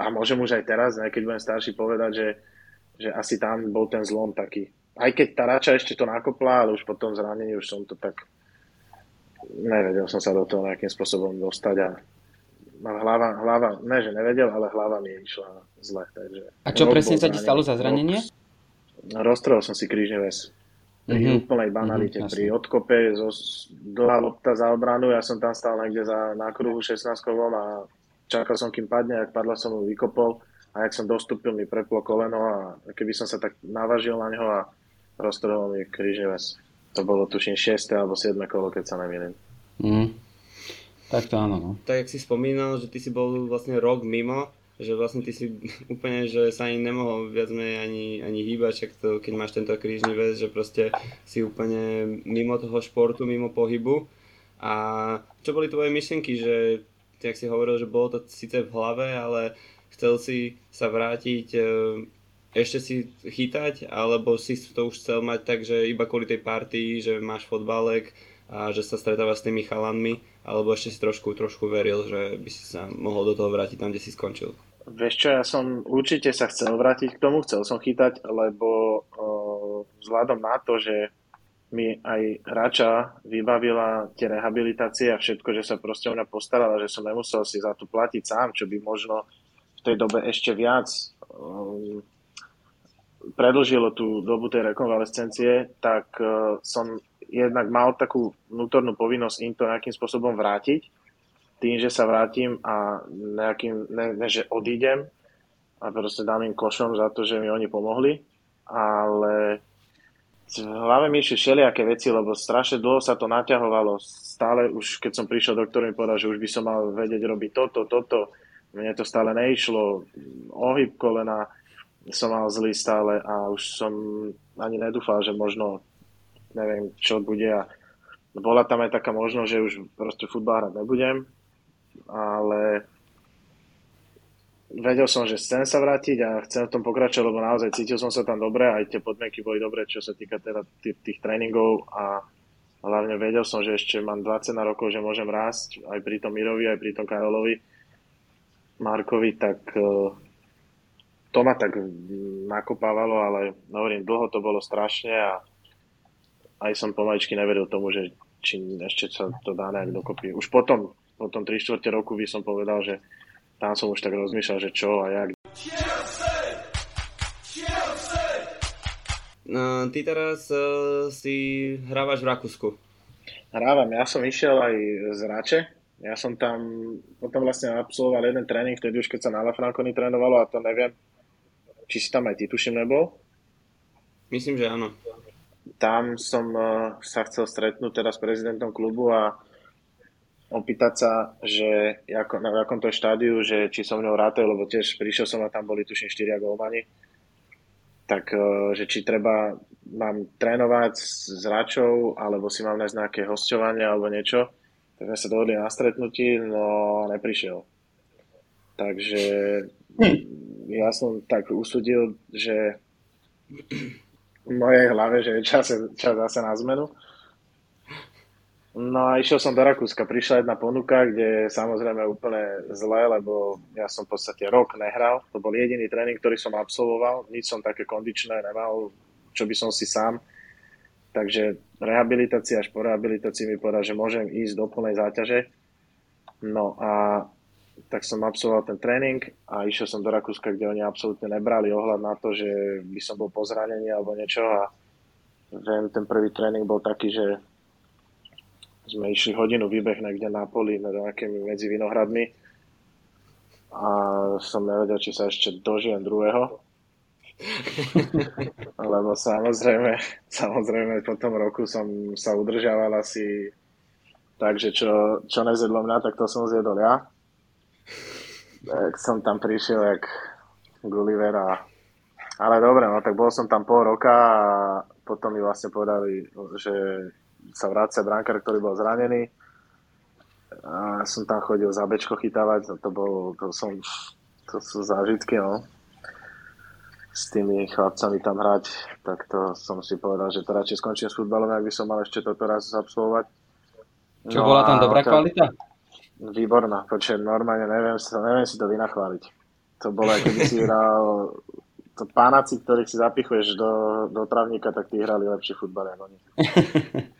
a môžem už aj teraz, ne, keď budem starší, povedať, že, že asi tam bol ten zlom taký. Aj keď tá Rača ešte to nakopla, ale už po tom zranení už som to tak nevedel som sa do toho nejakým spôsobom dostať a hlava, hlava, ne že nevedel, ale hlava mi išla zle. Takže a čo presne sa ti stalo za zranenie? Roztrhol som si krížne väz. Pri mm-hmm. úplnej banalite, mm-hmm, pri odkope, zo, dlhá lopta za obranu, ja som tam stál niekde za, na kruhu 16 a čakal som, kým padne, ak padla som mu vykopol a ak som dostúpil, mi preplo koleno a keby som sa tak navažil na ňo a roztrhol mi krížne väz. To bolo tuším 6. alebo 7. kolo, keď sa nemýlim. Mm. Tak to áno. No. Tak, jak si spomínal, že ty si bol vlastne rok mimo, že vlastne ty si úplne, že sa ani nemohol viac menej ani, ani hýbať, však to, keď máš tento krížny väz, že proste si úplne mimo toho športu, mimo pohybu. A čo boli tvoje myšlienky, že jak si hovoril, že bolo to síce v hlave, ale chcel si sa vrátiť e, ešte si chytať, alebo si to už chcel mať tak, že iba kvôli tej partii, že máš fotbalek a že sa stretáva s tými chalanmi, alebo ešte si trošku, trošku veril, že by si sa mohol do toho vrátiť tam, kde si skončil? Vieš čo, ja som určite sa chcel vrátiť k tomu, chcel som chytať, lebo uh, vzhľadom na to, že mi aj Rača vybavila tie rehabilitácie a všetko, že sa proste o mňa postarala, že som nemusel si za to platiť sám, čo by možno v tej dobe ešte viac um, predlžilo tú dobu tej rekonvalescencie, tak uh, som jednak mal takú vnútornú povinnosť im to nejakým spôsobom vrátiť, tým, že sa vrátim a nejakým, ne, ne že odídem a proste dám im košom za to, že mi oni pomohli, ale v hlave mi išli všelijaké veci, lebo strašne dlho sa to naťahovalo. Stále už, keď som prišiel, doktor mi povedal, že už by som mal vedieť robiť toto, toto. Mne to stále neišlo. Ohyb kolena som mal zlý stále a už som ani nedúfal, že možno neviem, čo bude. A bola tam aj taká možnosť, že už proste futbal hrať nebudem, ale vedel som, že chcem sa vrátiť a chcem v tom pokračovať, lebo naozaj cítil som sa tam dobre, aj tie podmienky boli dobré, čo sa týka teda tých, tých tréningov a hlavne vedel som, že ešte mám 20 na rokov, že môžem rásť aj pri tom Mirovi, aj pri tom Karolovi Markovi, tak e, to ma tak nakopávalo, ale hovorím, dlho to bolo strašne a aj som pomaličky neveril tomu, že či ešte sa to dá nejak dokopy. Už potom, potom 3 4 roku by som povedal, že tam som už tak rozmýšľal, že čo a jak. No, ty teraz uh, si hrávaš v Rakúsku. Hrávam, ja som išiel aj z Rače. Ja som tam potom vlastne absolvoval jeden tréning, vtedy už keď sa na La Franconi trénovalo a to neviem, či si tam aj ty tuším nebol. Myslím, že áno. Tam som uh, sa chcel stretnúť teda s prezidentom klubu a opýtať sa, že ako, na akom to je štádiu, že či som mnou rátal, lebo tiež prišiel som a tam boli tuším 4 golmani, tak e, že či treba mám trénovať s Račou, alebo si mám nájsť nejaké hostovanie alebo niečo. Tak sme sa dohodli na stretnutí, no neprišiel. Takže ja som tak usudil, že v mojej hlave, že je čas, čas zase na zmenu No a išiel som do Rakúska. Prišla jedna ponuka, kde samozrejme úplne zle, lebo ja som v podstate rok nehral. To bol jediný tréning, ktorý som absolvoval. Nič som také kondičné nemal, čo by som si sám. Takže rehabilitácia až po rehabilitácii mi povedal, že môžem ísť do plnej záťaže. No a tak som absolvoval ten tréning a išiel som do Rakúska, kde oni absolútne nebrali ohľad na to, že by som bol po zranení alebo niečo a viem, ten prvý tréning bol taký, že sme išli hodinu vybeh niekde na poli nejakými medzi vinohradmi a som nevedel, či sa ešte dožijem druhého. Lebo samozrejme, samozrejme po tom roku som sa udržiaval asi tak, že čo, čo nezjedlo mňa, tak to som zjedol ja. Tak som tam prišiel jak Gulliver a... Ale dobre, no tak bol som tam pol roka a potom mi vlastne povedali, že sa vracia brankár, ktorý bol zranený. A som tam chodil za bečko chytávať, to, bol, to, som, to sú zážitky, no. S tými chlapcami tam hrať, tak to som si povedal, že to radšej skončím s futbalom, ak by som mal ešte toto raz absolvovať. Čo, no bola tam dobrá to, kvalita? Výborná, počujem, normálne neviem, neviem si to vynachváliť. To bolo, keby si hral, to pánaci, ktorých si zapichuješ do, do travníka, tak tí hrali lepší futbal ako oni.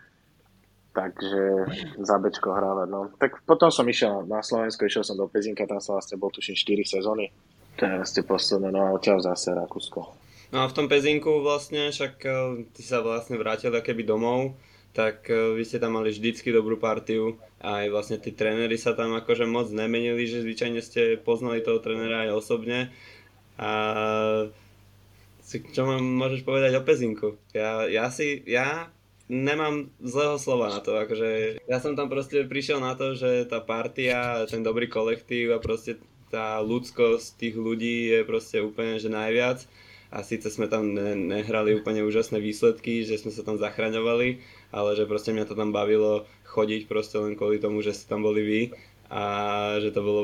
Takže za Bčko hrávať, no. Tak potom som išiel na Slovensko, išiel som do Pezinka, tam som vlastne bol tuším 4 sezóny. Je vlastne posledné, no a odtiaľ zase Rakúsko. No a v tom Pezinku vlastne, však eh, ty sa vlastne vrátil keby domov, tak eh, vy ste tam mali vždycky dobrú partiu a aj vlastne tí tréneri sa tam akože moc nemenili, že zvyčajne ste poznali toho trénera aj osobne. A čo mám môžeš povedať o Pezinku? Ja, ja si, ja nemám zlého slova na to, akože ja som tam proste prišiel na to, že tá partia, ten dobrý kolektív a proste tá ľudskosť tých ľudí je proste úplne že najviac. A síce sme tam ne, nehrali úplne úžasné výsledky, že sme sa tam zachraňovali, ale že proste mňa to tam bavilo chodiť proste len kvôli tomu, že ste tam boli vy. A že to bolo,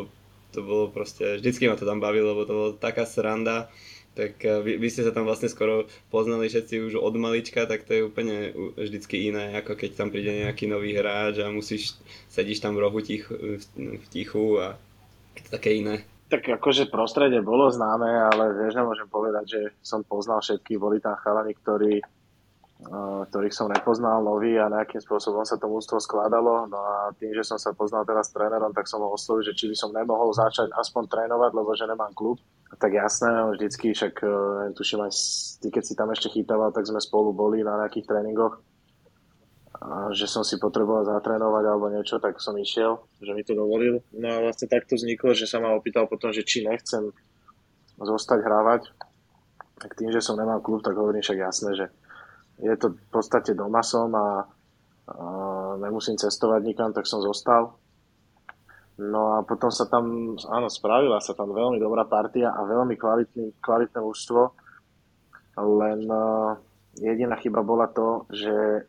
to bolo proste, vždycky ma to tam bavilo, lebo to bolo taká sranda tak eh, vy, vy ste sa tam vlastne skoro poznali všetci už od malička, tak to je úplne vždycky iné, ako keď tam príde nejaký nový hráč a musíš, sedíš tam v rohu tich, v tichu a to také iné. Tak akože prostredie bolo známe, ale vieš, nemôžem povedať, že som poznal všetky, boli tam chalani, ktorí, uh, ktorých som nepoznal, noví a nejakým spôsobom sa to mústvo skladalo. No a tým, že som sa poznal teraz s trénerom, tak som ho oslovil, že či by som nemohol začať aspoň trénovať, lebo že nemám klub tak jasné, vždycky, však uh, tuším aj ty, keď si tam ešte chytával, tak sme spolu boli na nejakých tréningoch. Že som si potreboval zatrénovať alebo niečo, tak som išiel, že mi to dovolil. No a vlastne takto vzniklo, že sa ma opýtal potom, že či nechcem zostať hrávať. Tak tým, že som nemal klub, tak hovorím však jasné, že je to v podstate doma som a, a nemusím cestovať nikam, tak som zostal No a potom sa tam, áno, spravila sa tam veľmi dobrá partia a veľmi kvalitný, kvalitné úžstvo. Len uh, jediná chyba bola to, že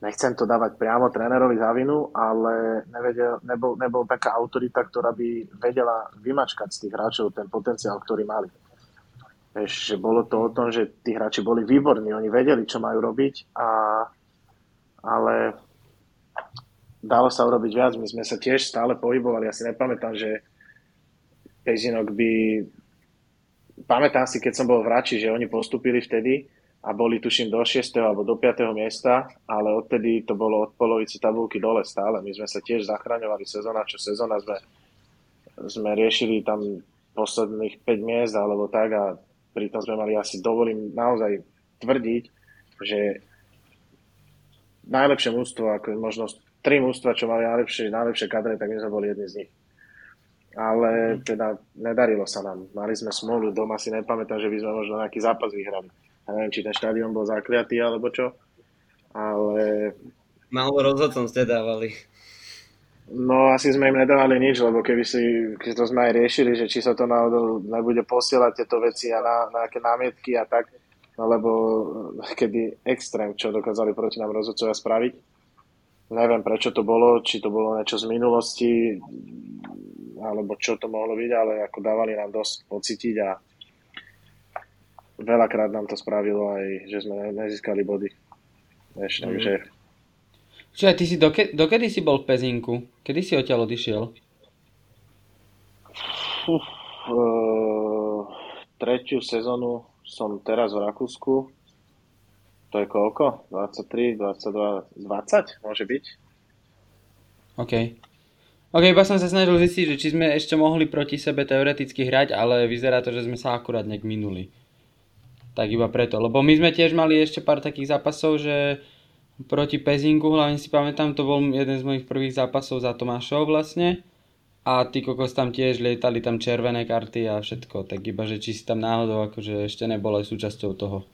nechcem to dávať priamo trénerovi za vinu, ale nevedel, nebol, nebol taká autorita, ktorá by vedela vymačkať z tých hráčov ten potenciál, ktorý mali. Vieš, bolo to o tom, že tí hráči boli výborní, oni vedeli, čo majú robiť, a, ale dalo sa urobiť viac. My sme sa tiež stále pohybovali. Ja si nepamätám, že Pezinok by... Pamätám si, keď som bol v Rači, že oni postupili vtedy a boli tuším do 6. alebo do 5. miesta, ale odtedy to bolo od polovici tabulky dole stále. My sme sa tiež zachraňovali sezóna čo sezóna. Sme, sme riešili tam posledných 5 miest alebo tak a pritom sme mali asi, dovolím naozaj tvrdiť, že najlepšie mústvo, ako možnosť tri mústva, čo mali najlepšie, najlepšie kadre, tak my sme boli jedni z nich. Ale teda nedarilo sa nám. Mali sme smolu, doma si nepamätám, že by sme možno nejaký zápas vyhrali. Ja neviem, či ten štadión bol zakliatý alebo čo, ale... Malo rozhodcom ste dávali. No asi sme im nedávali nič, lebo keby si, keď to sme aj riešili, že či sa to náhodou nebude posielať tieto veci a na, na nejaké námietky a tak, no lebo kedy extrém, čo dokázali proti nám rozhodcovia spraviť, Neviem, prečo to bolo, či to bolo niečo z minulosti, alebo čo to mohlo byť, ale ako dávali nám dosť pocítiť a veľakrát nám to spravilo aj, že sme nezískali body. Vieš, mm. takže... Čiže ty si doke, dokedy si bol v Pezinku? Kedy si odtiaľ odišiel? Uf, uh, tretiu sezónu som teraz v Rakúsku to je koľko? 23, 22, 20 môže byť? OK. OK, iba som sa snažil zistiť, že či sme ešte mohli proti sebe teoreticky hrať, ale vyzerá to, že sme sa akurát nejak minuli. Tak iba preto, lebo my sme tiež mali ešte pár takých zápasov, že proti Pezinku, hlavne si pamätám, to bol jeden z mojich prvých zápasov za Tomášov vlastne. A ty kokos tam tiež lietali tam červené karty a všetko, tak iba, že či si tam náhodou akože ešte nebol aj súčasťou toho.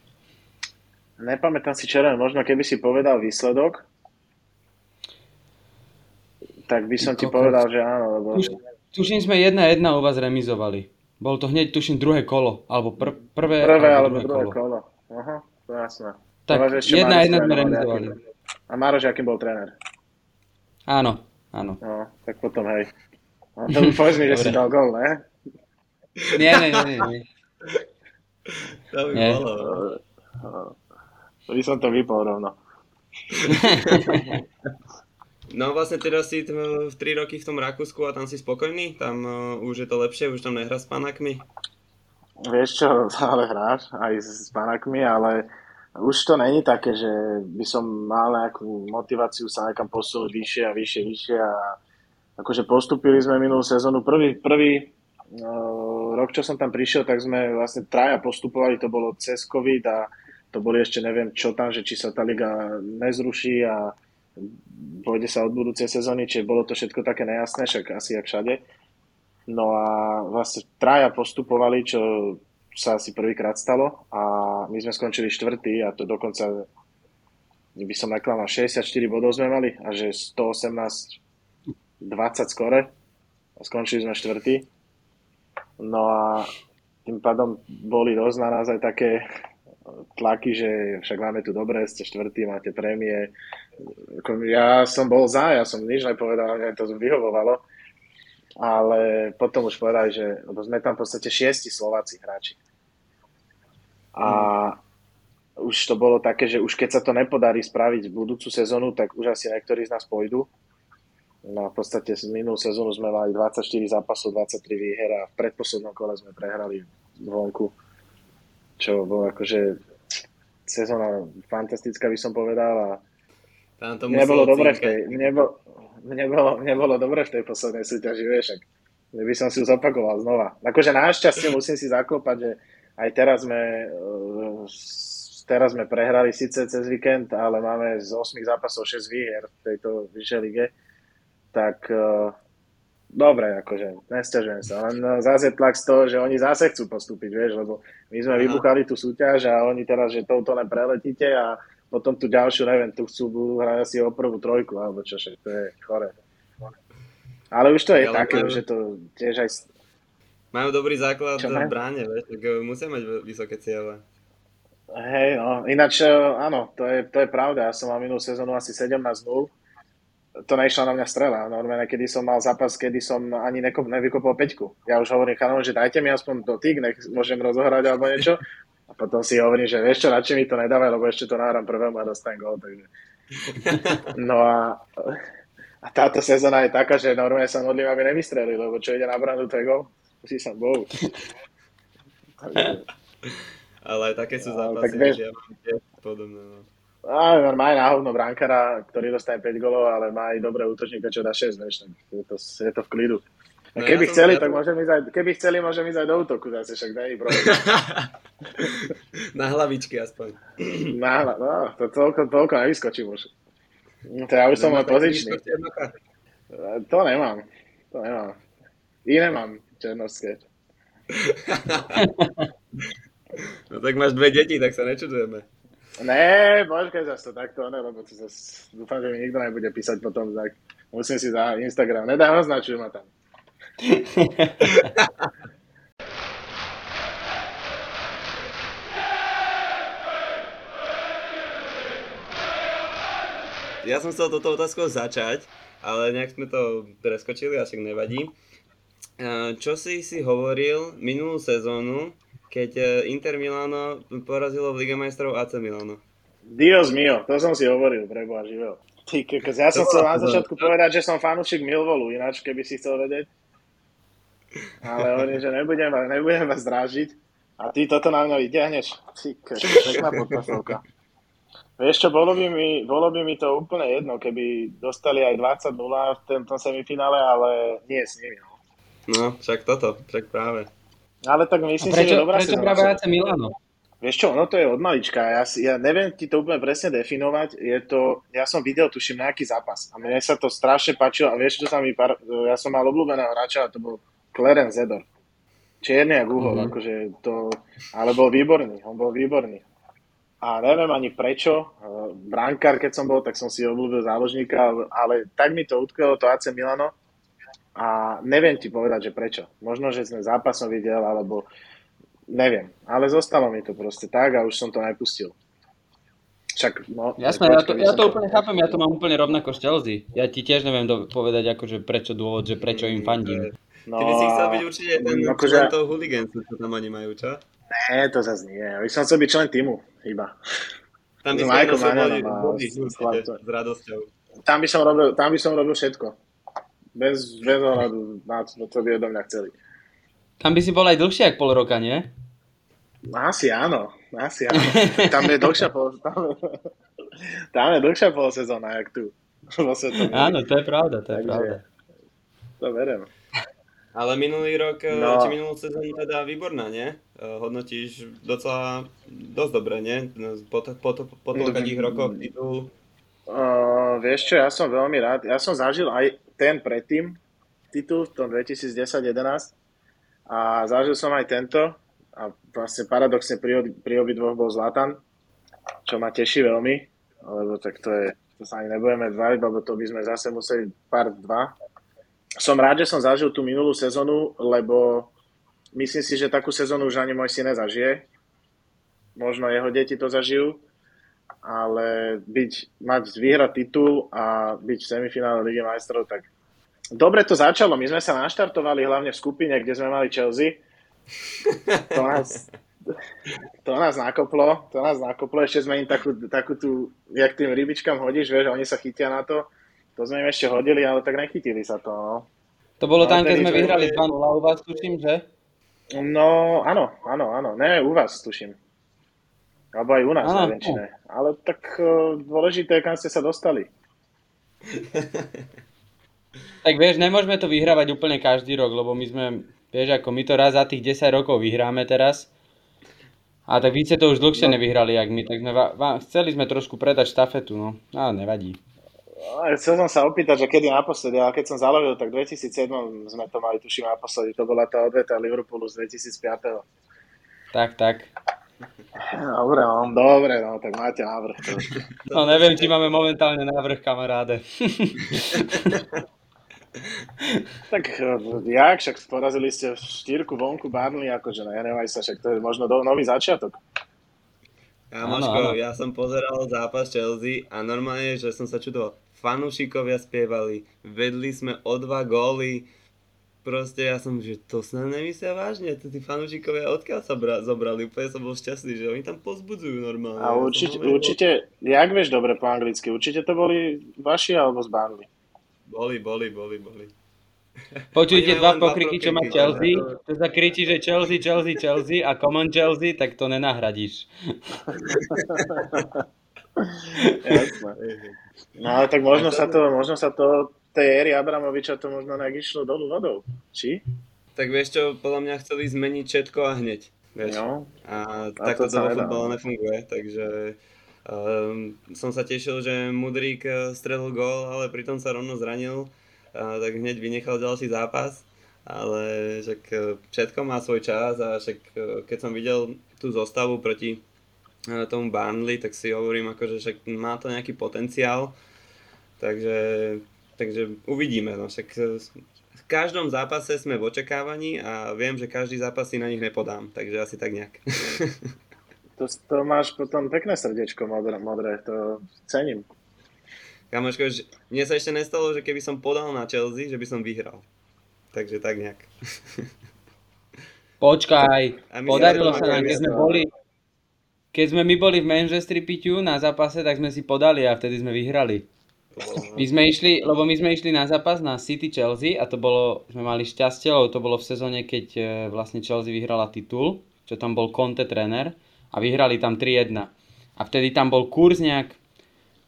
Nepamätám si červen, možno keby si povedal výsledok, tak by som ti povedal, že áno. Lebo... Tuš, tuším sme jedna jedna u vás remizovali. Bol to hneď, tuším, druhé kolo. Alebo pr- prvé, prvé alebo, alebo druhé, druhé kolo. kolo. Aha, to jasné. Tak jedna jedna sme remizovali. A Maroš, akým bol tréner? Áno, áno. No, tak potom hej. No, to povedz mi, že si dal gol, ne? Nie, nie, nie. nie. To by nie. bolo. To by som to vypol rovno. No vlastne teraz si 3 roky v tom Rakúsku a tam si spokojný? Tam uh, už je to lepšie, už tam nehra s panakmi? Vieš čo, ale hráš aj s panakmi, ale už to není také, že by som mal nejakú motiváciu sa nekam posunúť vyššie a vyššie, vyššie a akože postupili sme minulú sezónu. Prvý, prvý uh, rok, čo som tam prišiel, tak sme vlastne traja postupovali, to bolo cez COVID a to boli ešte neviem čo tam, že či sa tá liga nezruší a pôjde sa od budúcej sezóny, čiže bolo to všetko také nejasné, však asi jak všade. No a vlastne traja postupovali, čo sa asi prvýkrát stalo a my sme skončili štvrtý a to dokonca by som naklamal 64 bodov sme mali a že 118 20 skore a skončili sme štvrtý. No a tým pádom boli dosť na nás aj také tlaky, že však máme tu dobré, ste štvrtý, máte prémie. Ja som bol za, ja som nič nepovedal, mňa to vyhovovalo ale potom už povedali, že lebo sme tam v podstate šiesti Slováci hráči. A mm. už to bolo také, že už keď sa to nepodarí spraviť v budúcu sezónu, tak už asi niektorí z nás pôjdu. No v podstate z minulú sezónu sme mali 24 zápasov, 23 výher a v predposlednom kole sme prehrali vonku, čo bolo akože sezóna fantastická by som povedal a tam to nebolo dobre v tej, nebo, nebolo, nebolo dobre v tej poslednej súťaži, vieš, ak by som si ju zopakoval znova. Akože našťastie musím si zaklopať, že aj teraz sme, eh, teraz sme prehrali síce cez víkend, ale máme z 8 zápasov 6 výher v tejto vyššej lige, tak eh, dobre, akože nesťažujem sa, len eh, zase tlak z toho, že oni zase chcú postúpiť, vieš, lebo my sme Aha. vybuchali tú súťaž a oni teraz, že touto len preletíte a potom tu ďalšiu, neviem, tu chcú budú hrať asi o prvú trojku, alebo čo, to je chore. Ale už to je Ale také, majú... že to tiež aj... Majú dobrý základ v bráne, vieš, tak eh, musia mať vysoké cieľe. Hej, no, ináč, eh, áno, to je, to je pravda, ja som mal minulú sezónu asi 17 0 to nešla na mňa strela. Normálne, kedy som mal zápas, kedy som ani nekop, nevykopol peťku. Ja už hovorím chanom, že dajte mi aspoň to tyk, nech môžem rozohrať alebo niečo. A potom si hovorím, že vieš čo, radšej mi to nedávaj, lebo ešte to náram prvému a dostanem gol. Takže... No a, a táto sezóna je taká, že normálne sa modlím, aby nevystrelili, lebo čo ide na brandu, to je gol. Musí sa Bohu. Ale také sú zápasy, tak vieš, že ja mám tiež podobné. No. A má aj náhodno bránkara, ktorý dostane 5 golov, ale má aj dobré útočníka, čo dá 6, vieš, tak je to, je to v klidu. No keby ja chceli, tak môžem ísť aj, keby chceli, môžem ísť aj do útoku zase, však nie problém. Na hlavičky aspoň. Na hla, no, to toľko, toľko nevyskočím už. To ja už som môj pozičný. To nemám, to nemám. Iné mám černovské. no tak máš dve deti, tak sa nečudujeme. Ne, počkaj zase to takto, ne, lebo to zase, dúfam, že mi nikto nebude písať potom, tak musím si za Instagram, nedá, označuj ma tam. ja som chcel toto otázkou začať, ale nejak sme to preskočili, asi nevadí. Čo si si hovoril minulú sezónu, keď e, Inter Milano porazilo v Liga majstrov AC Milano? Dios mio, to som si hovoril, preboha živého. Ty, ja som chcel na začiatku povedať, že som fanúšik Milvolu, ináč keby si chcel vedieť. Ale hovorím, že nebudem, nebudem vás drážiť. A ty toto na mňa vyťahneš. Ty, pekná podpasovka. Vieš čo, bolo by, mi, bolo by mi to úplne jedno, keby dostali aj 20-0 v tomto semifinále, ale nie s nimi. No, no však toto, však práve. Ale tak myslím prečo, si, že dobrá prečo práve AC Milano? Vieš čo, ono to je od malička. Ja, ja neviem ti to úplne presne definovať. Je to, ja som videl, tuším, nejaký zápas. A mne sa to strašne páčilo. A vieš, čo sa mi... Par, ja som mal obľúbeného hráča, a to bol Clarence Zedor. Čierny a uhol, mm-hmm. akože to, ale bol výborný, on bol výborný. A neviem ani prečo, brankár keď som bol, tak som si obľúbil záložníka, ale tak mi to utkvelo to AC Milano a neviem ti povedať, že prečo. Možno, že sme zápasom videl, alebo neviem, ale zostalo mi to proste tak a už som to nepustil. Však, no, Jasné, ja to, ja to úplne chápem, ja to mám úplne rovnako z Chelsea. Ja ti tiež neviem do, povedať, akože prečo dôvod, že prečo im fandím. No, Ty by si chcel byť určite ten no, akože... člen toho huligancu, čo tam oni majú, čo? Ne, to zase nie. Ja by som chcel byť člen týmu, iba. Tam by, Michael boli, s radosťou. Tam by som robil, tam by som robil všetko. Bez, bez ohľadu na to, čo by odo mňa chceli. Tam by si bol aj dlhšie ako pol roka, nie? Asi áno, asi áno. Tam je dlhšia pol, tam je, tam je dlhšia pol sezóna, jak tu. Áno, to je pravda, to je Takže, pravda. To verím. Ale minulý rok, eh, no. či minulú sezónu teda výborná, nie? Eh, hodnotíš docela dosť dobre, nie? Po, po, po, po toľkých mm. rokoch titul. Uh, vieš čo, ja som veľmi rád. Ja som zažil aj ten predtým titul v tom 2010-11 a zažil som aj tento a vlastne paradoxne pri, pri obidvoch bol Zlatan, čo ma teší veľmi, lebo tak to je, to sa ani nebudeme dvajiť, lebo to by sme zase museli pár dva som rád, že som zažil tú minulú sezónu, lebo myslím si, že takú sezónu už ani môj syn nezažije. Možno jeho deti to zažijú, ale byť, mať vyhrať titul a byť v semifinále Ligy majstrov, tak dobre to začalo. My sme sa naštartovali hlavne v skupine, kde sme mali Chelsea. To nás, to nás nakoplo, to nás nakoplo. Ešte sme im takú, takú tú, jak tým rybičkám hodíš, vieš, oni sa chytia na to to sme im ešte hodili, ale tak nechytili sa to, no. To bolo tam, keď sme vyhrali 2 u vás, tuším, že? No, áno, áno, áno. Ne, u vás, tuším. Alebo aj u nás, áno, neviem, či ne. Ale tak uh, dôležité je, kam ste sa dostali. tak vieš, nemôžeme to vyhrávať úplne každý rok, lebo my sme, vieš, ako my to raz za tých 10 rokov vyhráme teraz. A tak vy ste to už dlhšie no. nevyhrali, jak my, tak sme, chceli sme trošku predať štafetu, no. Ale nevadí. Chcel som sa opýtať, že kedy naposledy, ale keď som zalovil, tak v 2007 sme to mali, tuším, naposledy. To bola tá odveta Liverpoolu z 2005. Tak, tak. Dobre, no, dobre, no, tak máte návrh. No neviem, či máme momentálne návrh, kamaráde. tak jak, však porazili ste štyrku vonku Barnley, akože nenevaj sa, však to je možno do, nový začiatok. Kamoško, ja som pozeral zápas Chelsea a normálne, že som sa čudoval fanúšikovia spievali, vedli sme o dva góly, proste ja som, že to sa nemyslia vážne, tí fanúšikovia odkiaľ sa bra- zobrali, úplne som bol šťastný, že oni tam pozbudzujú normálne. A určite, ja určite, jak vieš dobre po anglicky, určite to boli vaši alebo z Burnley? Boli, boli, boli, boli. Počujte dva pokriky, čo má Chelsea, to sa kričí, že Chelsea, Chelsea, Chelsea a Common Chelsea, tak to nenahradíš. Jasné. No ale tak možno sa to, možno sa to tej éry Abramoviča to možno nejak išlo dolu vodou. Či? Tak vieš čo, podľa mňa chceli zmeniť všetko a hneď. Vieš? No, a, a takto to vo futbale nefunguje, takže um, som sa tešil, že Mudrík eh, strelil gól, ale pritom sa rovno zranil, a, tak hneď vynechal ďalší zápas ale však eh, všetko má svoj čas a však eh, keď som videl tú zostavu proti tomu Burnley, tak si hovorím, akože však má to nejaký potenciál, takže, takže uvidíme. No, však v každom zápase sme v očakávaní a viem, že každý zápas si na nich nepodám, takže asi tak nejak. To, to máš potom pekné srdiečko modré, modré to cením. Kamoško, mne sa ešte nestalo, že keby som podal na Chelsea, že by som vyhral. Takže tak nejak. Počkaj, podarilo sa nám, keď sme boli, keď sme my boli v Manchestri piťu na zápase, tak sme si podali a vtedy sme vyhrali. My sme išli, lebo my sme išli na zápas na City Chelsea a to bolo, sme mali šťastie, lebo to bolo v sezóne, keď e, vlastne Chelsea vyhrala titul, čo tam bol Conte tréner a vyhrali tam 3-1. A vtedy tam bol kurz nejak,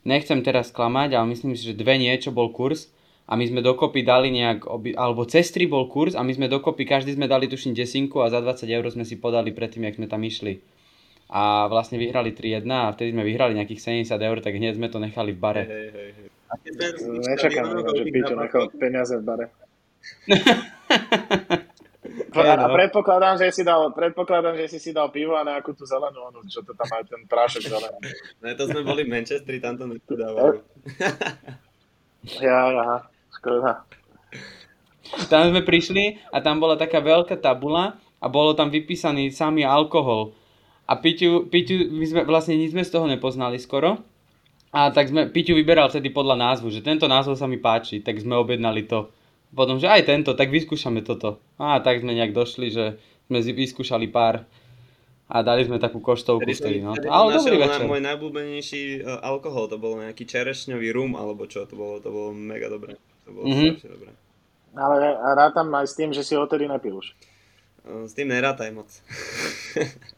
nechcem teraz klamať, ale myslím si, že dve niečo bol kurz a my sme dokopy dali nejak, alebo cez 3 bol kurz a my sme dokopy, každý sme dali tuším desinku a za 20 eur sme si podali predtým, jak sme tam išli a vlastne vyhrali 3-1 a vtedy sme vyhrali nejakých 70 eur, tak hneď sme to nechali v bare. Hej, hej, hej. Nečakám, že Píťo nechal peniaze v bare. a no. predpokladám, že si dal, predpokladám, že si si dal pivo a nejakú tú zelenú, onu, čo to tam má ten prášok zelený. Ne, to sme boli v Manchestri, tam to nedávali. ja, ja, škoda. Tam sme prišli a tam bola taká veľká tabula a bolo tam vypísaný samý alkohol. A Piťu, Piťu my sme vlastne nič sme z toho nepoznali skoro. A tak sme, Piťu vyberal vtedy podľa názvu, že tento názov sa mi páči, tak sme objednali to. Potom, že aj tento, tak vyskúšame toto. A tak sme nejak došli, že sme vyskúšali pár a dali sme takú koštovku vtedy, no. Ale dobrý večer. Môj najblúbenejší uh, alkohol, to bol nejaký čerešňový rum, alebo čo, to bolo, to bolo mega dobré. To bolo mm-hmm. strašne dobré. Ale rátam aj s tým, že si ho tedy nepil už. Uh, s tým nerátaj moc.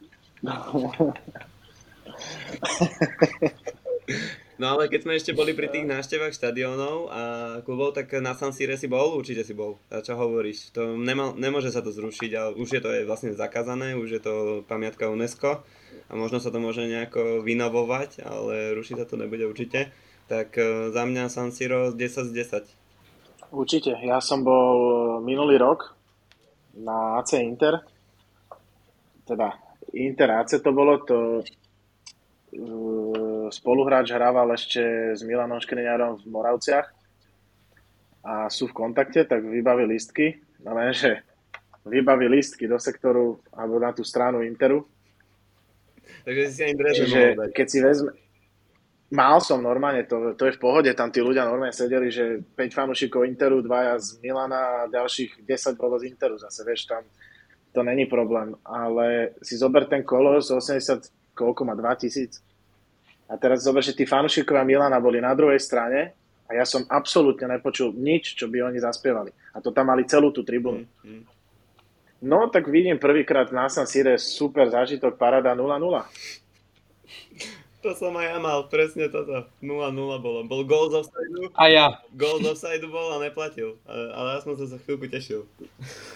No ale keď sme ešte boli pri tých návštevách štadiónov a klubov, tak na San Sire si bol? Určite si bol. A čo hovoríš? To nemal, nemôže sa to zrušiť, ale už je to je vlastne zakázané, už je to pamiatka UNESCO a možno sa to môže nejako vynovovať, ale rušiť sa to nebude určite. Tak e, za mňa San Siro 10 z 10. Určite. Ja som bol minulý rok na AC Inter. Teda Inter AC to bolo, to spoluhráč hrával ešte s Milanom Škriňarom v Moravciach a sú v kontakte, tak vybaví listky, no lenže vybaví listky do sektoru alebo na tú stranu Interu. Takže si ani dres keď si vezme, Mal som normálne, to, to je v pohode, tam tí ľudia normálne sedeli, že 5 fanúšikov Interu, dvaja z Milana a ďalších 10 bolo z Interu zase, vieš, tam to není problém, ale si zober ten kolos 80, koľko má, 2000 a teraz zober, že tí fanúšikovia Milana boli na druhej strane a ja som absolútne nepočul nič, čo by oni zaspievali. A to tam mali celú tú tribúnu. Mm, mm. No, tak vidím prvýkrát na San Sire super zážitok, parada 0-0. To som aj ja mal, presne toto. 0-0 bolo. Bol gol z offside A ja. Gol z offside bol a neplatil. Ale ja som sa za chvíľku tešil.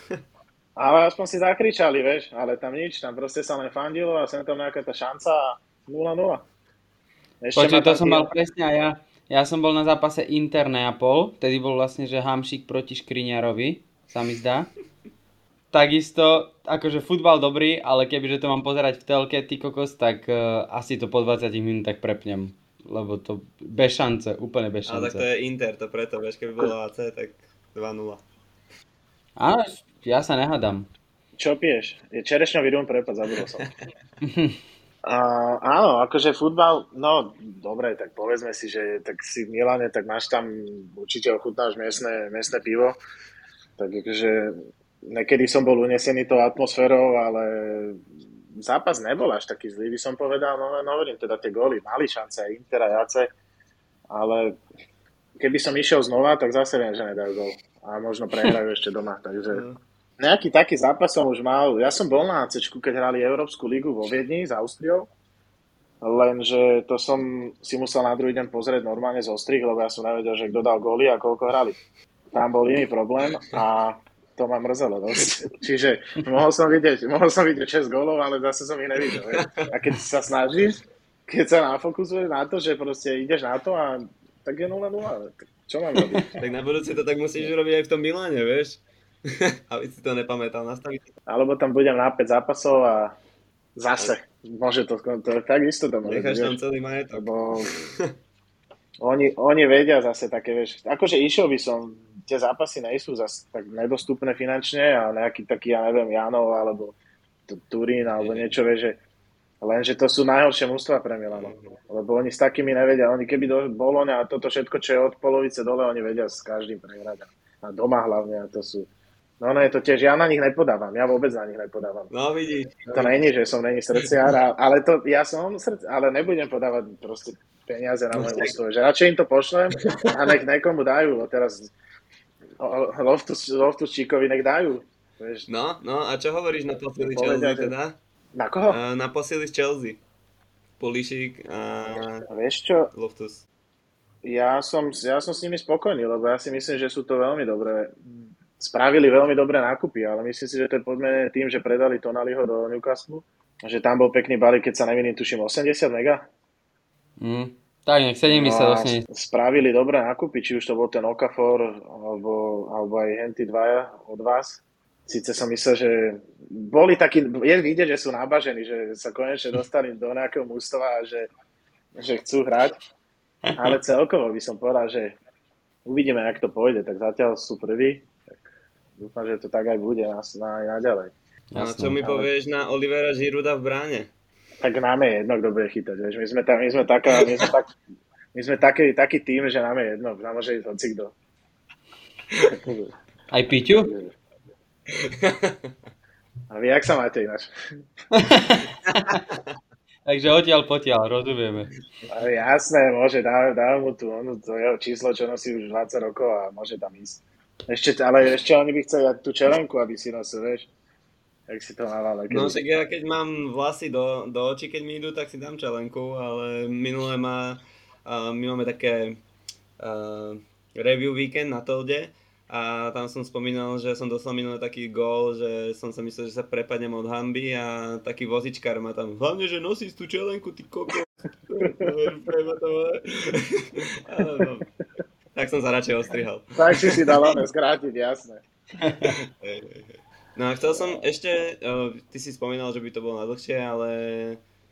Ale aspoň si zakričali, vieš, ale tam nič, tam proste sa len fandilo a sem tam nejaká tá šanca 0-0. Počuť, to som mal presne aj ja. Ja som bol na zápase Inter Neapol, tedy bol vlastne, že Hamšik proti Škriňarovi, sa mi zdá. Takisto, akože futbal dobrý, ale kebyže to mám pozerať v telke, ty kokos, tak uh, asi to po 20 minútach prepnem. Lebo to bez šance, úplne bez šance. Ale tak to je Inter, to preto, vieš, keby bolo AC, tak 2-0. Áno, ja sa nehádam. Čo piješ? Je čerešňový rum, prepad, zabudol som. Uh, áno, akože futbal, no dobre, tak povedzme si, že tak si v Milane, tak máš tam, určite ochutnáš miestne, miestne pivo, tak akože nekedy som bol unesený tou atmosférou, ale zápas nebol až taký zlý, by som povedal, no, no hovorím, teda tie góly mali šance aj Inter a Jace, ale keby som išiel znova, tak zase viem, že nedajú gól a možno prehrajú ešte doma, takže mm nejaký taký zápas som už mal. Ja som bol na AC, keď hrali Európsku ligu vo Viedni s Austriou, lenže to som si musel na druhý deň pozrieť normálne z ostrých, lebo ja som nevedel, že kto dal góly a koľko hrali. Tam bol iný problém a to ma mrzelo dosť. Čiže mohol som vidieť, mohol som vidieť 6 gólov, ale zase som ich nevidel. Je. A keď sa snažíš, keď sa nafokusuješ na to, že proste ideš na to a tak je 0-0. Čo mám robiť? Tak na budúce to tak musíš robiť aj v tom Miláne, vieš? Aby si to nepamätal, nastaviť. Alebo tam budem na 5 zápasov a zase. Môže to, to tak isto to môže. Necháš tam celý majetok. Lebo oni, oni vedia zase také, vieš, akože išiel by som, tie zápasy nejsú zase tak nedostupné finančne a nejaký taký, ja neviem, Janov alebo Turín alebo niečo, vieš, že Lenže to sú najhoršie mústva pre Milano. Lebo oni s takými nevedia. Oni keby do Boloňa a toto všetko, čo je od polovice dole, oni vedia s každým prehrať. A doma hlavne. A to sú, No, no je to tiež, ja na nich nepodávam, ja vôbec na nich nepodávam. No vidíš. To není, že som není srdciar, ale to, ja som srdci, ale nebudem podávať proste peniaze na moje ústove, že radšej im to pošlem a nech nekomu dajú, teraz Loftus, Loftus Číkovi nech dajú. Vieš. No, no a čo hovoríš na posily Chelsea teda? Na koho? Uh, na posily z Chelsea. Políšik a Vieš čo? Loftus. Ja som, ja som s nimi spokojný, lebo ja si myslím, že sú to veľmi dobré spravili veľmi dobré nákupy, ale myslím si, že to je podmenené tým, že predali Tonaliho do Newcastle, že tam bol pekný balík, keď sa neviným, tuším 80 mega. Mm, tak nech 70, no Spravili dobré nákupy, či už to bol ten Okafor, alebo, alebo aj Henty dvaja od vás. Sice som myslel, že boli takí, je vidieť, že sú nábažení, že sa konečne dostali do nejakého mústva a že, že chcú hrať. Ale celkovo by som povedal, že uvidíme, jak to pôjde. Tak zatiaľ sú prví, dúfam, že to tak aj bude na, na, naďalej. A no, čo mi ale... povieš na Olivera Žiruda v bráne? Tak nám je jedno, kto bude chytať. Vieš. My sme, tam, my sme, taká, my sme, tak, my sme taký, taký tým, že nám je jedno. Nám môže ísť hoci kto. Aj Piťu? A vy, jak sa máte ináč? Takže odtiaľ potiaľ, rozumieme. Ale jasné, môže, dáme, dáme mu tu onu, to jeho číslo, čo nosí už 20 rokov a môže tam ísť. Ešte, ale ešte oni by chceli tú čelenku, aby si nosil, vieš. Jak si to mával? No však ja keď mám vlasy do, do očí, keď mi idú, tak si dám čelenku, ale minulé má, uh, my máme také uh, review weekend na Tolde a tam som spomínal, že som dostal minulý taký gól, že som sa myslel, že sa prepadnem od hamby a taký vozičkár ma tam, hlavne, že nosíš tú čelenku, ty koko. tak som sa radšej ostrihal. Tak si si dal ono skrátiť, jasné. No a chcel som ešte, ty si spomínal, že by to bolo na dlhšie, ale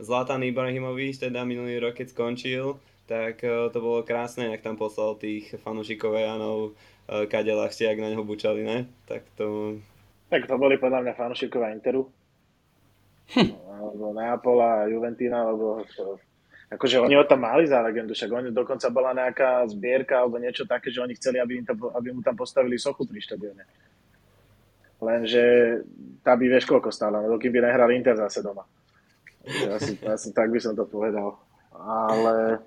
Zlatan Ibrahimovič teda minulý rok, keď skončil, tak to bolo krásne, jak tam poslal tých fanúšikov Janov Eh, kade ľahšie, ak na neho bučali, ne? Tak to... Tak to boli podľa mňa fanúšikovia Interu. Hm. Alebo Neapola, Juventina, alebo akože oni ho tam mali za legendu, však oni dokonca bola nejaká zbierka alebo niečo také, že oni chceli, aby, im tam, aby mu tam postavili sochu pri štadióne. Lenže tá by vieš koľko stála, no by nehral Inter zase doma. Asi, asi tak by som to povedal. Ale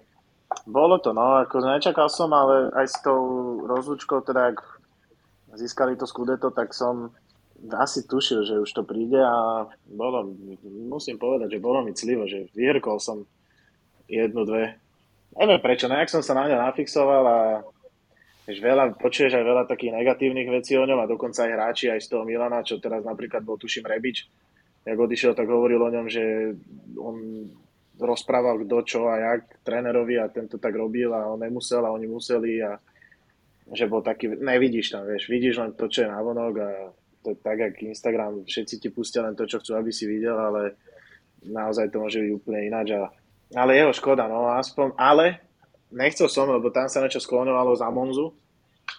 bolo to, no, ako nečakal som, ale aj s tou rozlúčkou, teda ak získali to skudeto, tak som asi tušil, že už to príde a bolo, musím povedať, že bolo mi clivo, že vyhrkol som jednu, dve. Neviem prečo, nejak som sa na ňa nafixoval a Vieš, veľa, počuješ aj veľa takých negatívnych vecí o ňom a dokonca aj hráči aj z toho Milana, čo teraz napríklad bol tuším Rebič, jak odišiel, tak hovoril o ňom, že on rozprával kto čo a jak trénerovi a tento tak robil a on nemusel a oni museli a že bol taký, nevidíš tam, vieš, vidíš len to, čo je vonok a to je tak, jak Instagram, všetci ti pustia len to, čo chcú, aby si videl, ale naozaj to môže byť úplne ináč a, ale jeho škoda, no aspoň, ale nechcel som, lebo tam sa niečo skloňovalo za Monzu,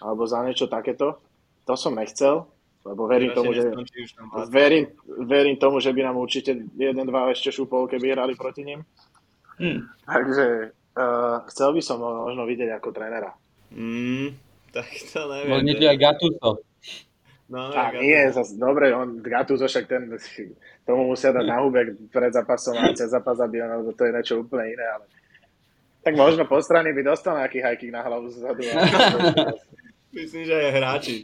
alebo za niečo takéto, to som nechcel, lebo verím tomu, že, verím, verím tomu, že by nám určite jeden, dva ešte šupol, keby hrali proti ním. Hmm. Takže uh, chcel by som ho možno vidieť ako trénera. Mm, tak to neviem. Možno aj Gattuso. No, tak nie, zase, dobre, on Gattuso však ten, tomu musia dať na hubek pred zápasom a cez zápas, aby on, to je niečo úplne iné, ale tak možno po strany by dostal nejaký hajkík na hlavu zadu. Myslím, že aj hráči,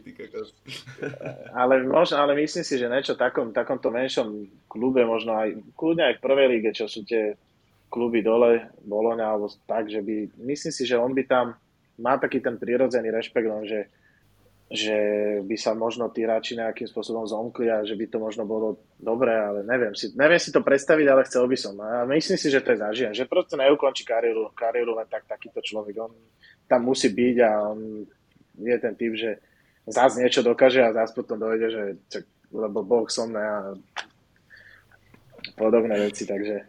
ale, možno, ale myslím si, že niečo takom, takomto menšom klube, možno aj kľudne aj v prvej líge, čo sú tie kluby dole, Boloňa, alebo tak, že by, myslím si, že on by tam má taký ten prirodzený rešpekt, že, že by sa možno tí hráči nejakým spôsobom zomkli a že by to možno bolo dobré, ale neviem si, neviem si to predstaviť, ale chcel by som. A myslím si, že to je zažijem, že proste neukončí kariéru, kariéru len tak takýto človek. On tam musí byť a on je ten typ, že zás niečo dokáže a zás potom dojde, že čak, lebo Boh som a podobné veci, takže...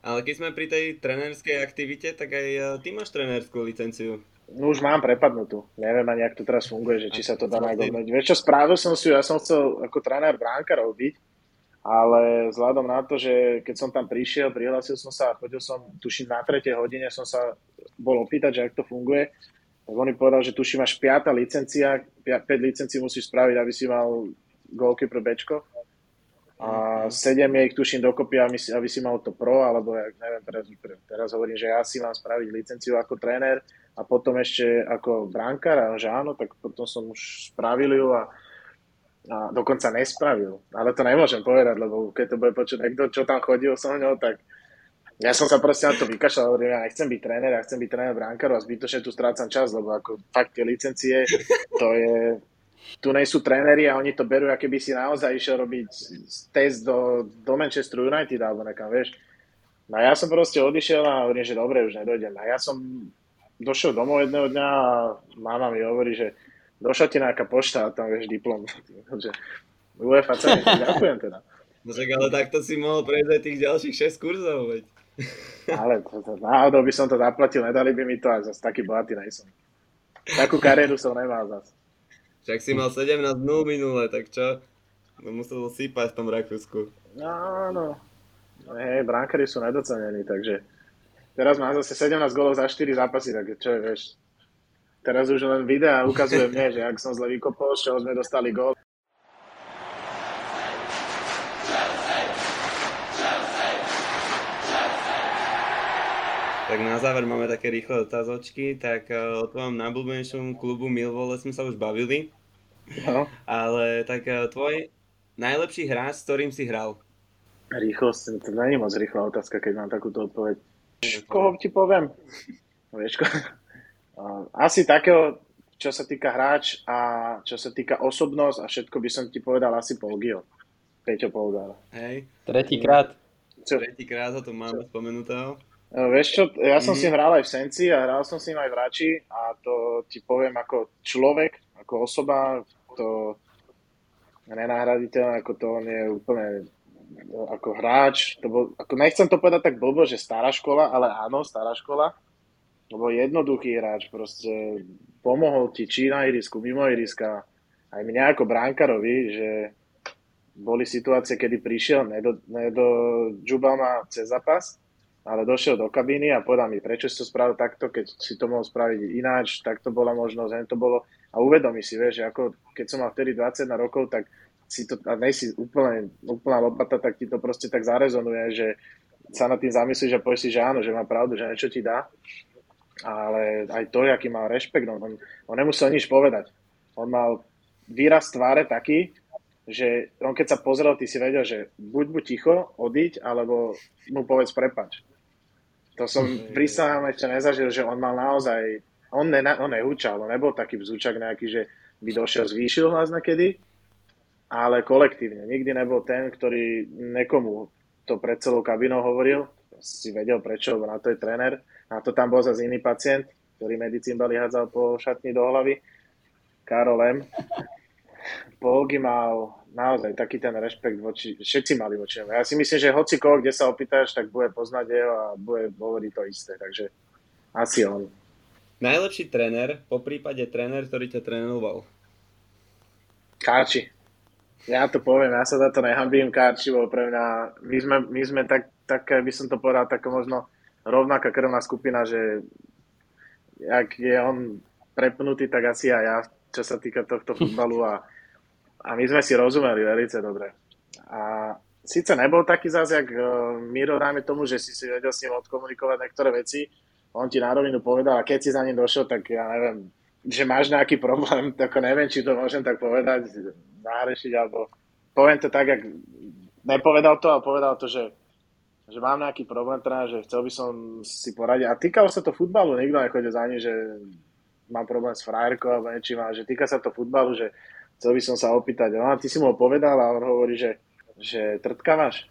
Ale keď sme pri tej trenerskej aktivite, tak aj e, ty máš trenerskú licenciu. No už mám prepadnutú. Neviem ani, jak to teraz funguje, že či sa to dá najdobre. Vieš čo, spravil som si ju, ja som chcel ako tréner bránka robiť, ale vzhľadom na to, že keď som tam prišiel, prihlásil som sa a chodil som, tuším, na tretej hodine som sa bol opýtať, že ak to funguje, tak on mi povedal, že tuším máš 5. licencia, 5 licencií musíš spraviť, aby si mal goalkeeper Bčko. A 7 je ich tuším dokopy, aby si, aby si mal to pro, alebo ja neviem, teraz, teraz hovorím, že ja si mám spraviť licenciu ako tréner a potom ešte ako bránkar, a že áno, tak potom som už spravil ju a, a dokonca nespravil. Ale to nemôžem povedať, lebo keď to bude počuť niekto, čo tam chodil so mnou, tak ja som sa proste na to vykašľal, hovorím, ja nechcem byť tréner, ja chcem byť tréner bránkarov a zbytočne tu strácam čas, lebo ako fakt tie licencie, to je, tu nie sú tréneri a oni to berú, aké by si naozaj išiel robiť test do, do Manchester United alebo nekam, vieš. No ja som proste odišiel a hovorím, že dobre, už nedojdem. A ja som došiel domov jedného dňa a máma mi hovorí, že došla ti nejaká pošta a tam vieš diplom. že UEFA ďakujem teda. No tak ale takto si mohol prejsť aj tých ďalších 6 kurzov, veď. Ale to, to, náhodou by som to zaplatil, nedali by mi to a zase taký bohatý nejsom. Takú kariéru som nemal zase. Však si mal 17 dnú minule, tak čo? No musel sípať v tom Rakúsku. No, no. Hej, bránkári sú nedocenení, takže teraz mám zase 17 golov za 4 zápasy, tak čo je, vieš. Teraz už len videa ukazuje mne, že ak som zle vykopol, z čoho sme dostali gól. Tak na záver máme také rýchle otázočky, tak eh, o tvojom najblúbenejšom klubu Millwall sme sa už bavili. No. Ale tak eh, tvoj Najlepší hráč, s ktorým si hral? Rýchlosť, to nie je moc rýchla otázka, keď mám takúto odpoveď. Koho ti poviem? Vieš, ko... Asi takého, čo sa týka hráč a čo sa týka osobnosť a všetko by som ti povedal asi Polgio. Peťo Polgár. Hej. Tretíkrát. Tretíkrát ho tu máme spomenutého. No, vieš čo, ja som mm-hmm. si hral aj v Senci a hral som si aj v Rači a to ti poviem ako človek, ako osoba, to nenahraditeľné, ako to on je úplne ako hráč, to bol, ako nechcem to povedať tak blbo, že stará škola, ale áno, stará škola, lebo jednoduchý hráč, proste pomohol ti či na irisku, mimo iriska, aj mňa ako bránkarovi, že boli situácie, kedy prišiel, nedo, nedo ma cez zápas, ale došiel do kabíny a povedal mi, prečo si to spravil takto, keď si to mohol spraviť ináč, tak to bola možnosť, to bolo. A uvedomí si, vieš, že ako keď som mal vtedy 21 rokov, tak si to, a nej si úplne, úplná lopata, tak ti to proste tak zarezonuje, že sa nad tým zamyslíš a povieš si, že áno, že má pravdu, že niečo ti dá. Ale aj to, aký mal rešpekt, on, on, on nemusel nič povedať. On mal výraz tváre taký, že on keď sa pozrel, ty si vedel, že buď buď ticho, odiť, alebo mu povedz prepač. To som mm. prísahám ešte nezažil, že on mal naozaj, on, ne, on nehúčal, on nebol taký vzúčak nejaký, že by došiel, zvýšil hlas nakedy, ale kolektívne. Nikdy nebol ten, ktorý nekomu to pred celou kabinou hovoril, si vedel prečo, lebo na to je tréner, na to tam bol zase iný pacient, ktorý medicín bali hádzal po šatni do hlavy, Karol M. Polgy mal naozaj taký ten rešpekt voči, všetci mali voči nemu. Ja si myslím, že hoci koho, kde sa opýtaš, tak bude poznať jeho a bude hovoriť to isté, takže asi on. Najlepší tréner, po prípade tréner, ktorý ťa trénoval? Káči. Ja to poviem, ja sa za to nehambím, bol pre mňa, my sme, my sme tak, tak, by som to povedal, tak možno rovnaká krvná skupina, že ak je on prepnutý, tak asi aj ja, čo sa týka tohto futbalu a a my sme si rozumeli veľmi dobre. A síce nebol taký zase, jak uh, Miro, dáme tomu, že si si vedel s ním odkomunikovať niektoré veci, on ti na rovinu povedal a keď si za ním došiel, tak ja neviem, že máš nejaký problém, tak neviem, či to môžem tak povedať, nárešiť, alebo poviem to tak, jak nepovedal to, ale povedal to, že, že mám nejaký problém, teda, že chcel by som si poradiť. A týkalo sa to futbalu, nikto nechodil za ním, že mám problém s frajerkou alebo niečím, ale že týka sa to futbalu, že chcel by som sa opýtať, no ty si mu povedal a on hovorí, že, že trtkávaš.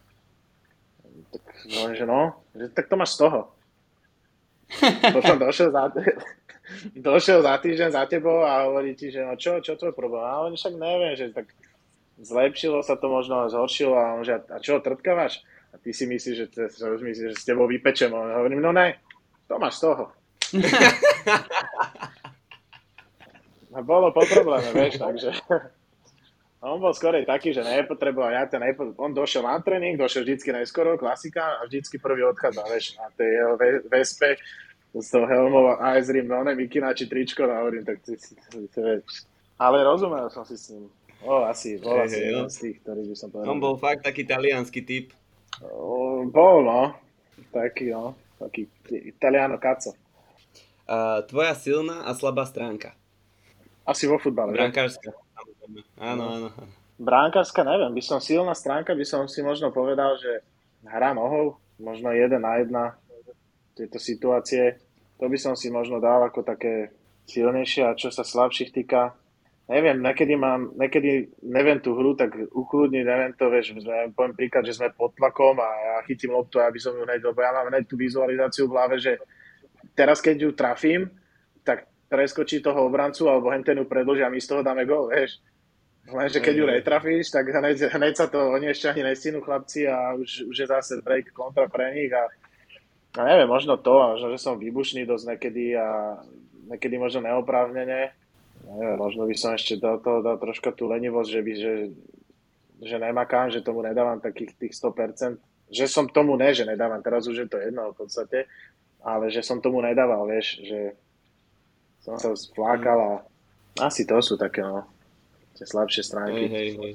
Tak no, že no, že tak to máš z toho. Potom došiel za, došiel za týždeň za tebou a hovorí ti, že no čo, čo tvoj problém? A on však neviem, že tak zlepšilo sa to možno, zhoršilo a on že a čo, trtkávaš? A ty si myslíš, že, že, myslíš, že s tebou vypečem. A hovorím, no ne, to máš toho. A bolo po probléme, vieš, takže... On bol skorej taký, že nepotreboval, ja to nepo... on došiel na tréning, došiel vždycky najskoro, klasika, a vždycky prvý odchádza, vieš, na tej jeho vespe, z toho helmov a aj z Rim, no ne, mikina či tričko, a hovorím, tak ty vieš. Ale rozumel som si s ním. O, asi, bol asi hey, jeden z tých, ktorý by som povedal. On bol fakt taký talianský typ. O, bol, no. Taký, no. Taký italiano kaco. Uh, tvoja silná a slabá stránka. Asi vo futbale. Brankárska. Áno, áno. Brankárska, neviem, by som silná stránka, by som si možno povedal, že hra nohou, možno jeden na jedna tieto situácie, to by som si možno dal ako také silnejšie a čo sa slabších týka, neviem, nekedy mám, nekedy neviem tú hru tak ukludniť, neviem to, vieš, sme, poviem príklad, že sme pod tlakom a ja chytím loptu, aby som ju hneď, lebo ja mám hneď tú vizualizáciu v hlave, že teraz keď ju trafím, tak preskočí toho obrancu alebo hentenu predlžia a my z toho dáme gol, vieš. Lenže keď ju netrafíš, tak hneď, hneď sa to oni ešte ani nestinú chlapci a už, už je zase break kontra pre nich a, a neviem, možno to, možno, že som výbušný dosť niekedy a niekedy možno neoprávnene. Neviem, možno by som ešte do toho dal troška tú lenivosť, že, by, že, že nemakám, že tomu nedávam takých tých 100%. Že som tomu ne, že nedávam, teraz už je to jedno v podstate, ale že som tomu nedával, vieš, že som sa splákal a asi to sú také, no, tie slabšie stránky. Hej, hej, hej.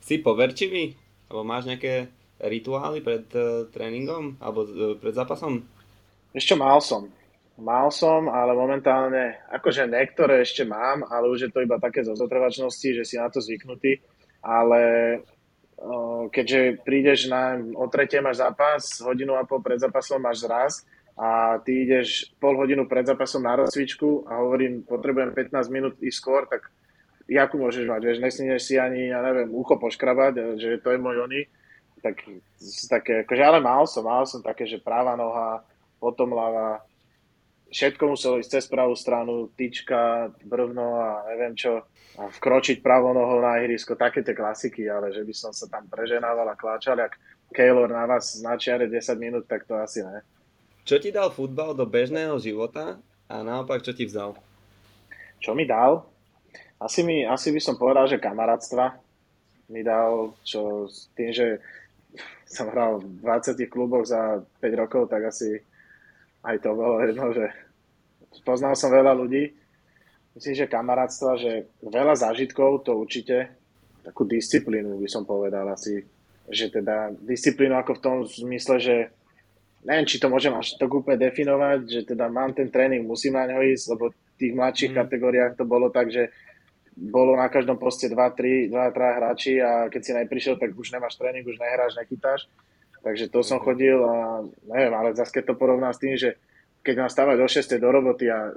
Si poverčivý? Alebo máš nejaké rituály pred uh, tréningom? Alebo uh, pred zápasom? Ešte mal som. Mal som, ale momentálne, akože niektoré ešte mám, ale už je to iba také zo zotrvačnosti, že si na to zvyknutý. ale keďže prídeš na, o tretie máš zápas, hodinu a pol pred zápasom máš zraz a ty ideš pol hodinu pred zápasom na rozcvičku a hovorím, potrebujem 15 minút ísť skôr, tak jakú môžeš mať, vieš, nesníneš si ani, ja neviem, ucho poškrabať, že to je môj oný, tak také, akože, ale mal som, mal som také, že práva noha, potom ľava, všetko muselo ísť cez pravú stranu, tyčka, brvno a neviem čo, a vkročiť pravou nohou na ihrisko, také tie klasiky, ale že by som sa tam preženával a kláčal, jak Keylor na vás na čiare 10 minút, tak to asi ne. Čo ti dal futbal do bežného života a naopak čo ti vzal? Čo mi dal? Asi, mi, asi by som povedal, že kamarátstva mi dal, čo tým, že som hral v 20 kluboch za 5 rokov, tak asi aj to bolo jedno, že poznal som veľa ľudí, myslím, že kamarátstva, že veľa zážitkov, to určite, takú disciplínu by som povedal asi, že teda disciplínu ako v tom zmysle, že neviem, či to môžem až tak úplne definovať, že teda mám ten tréning, musím na ňo ísť, lebo v tých mladších mm. kategóriách to bolo tak, že bolo na každom poste 2-3 hráči a keď si neprišiel, tak už nemáš tréning, už nehráš, nechytáš. Takže to som chodil a neviem, ale zase keď to porovnám s tým, že keď mám stávať o 6 do roboty a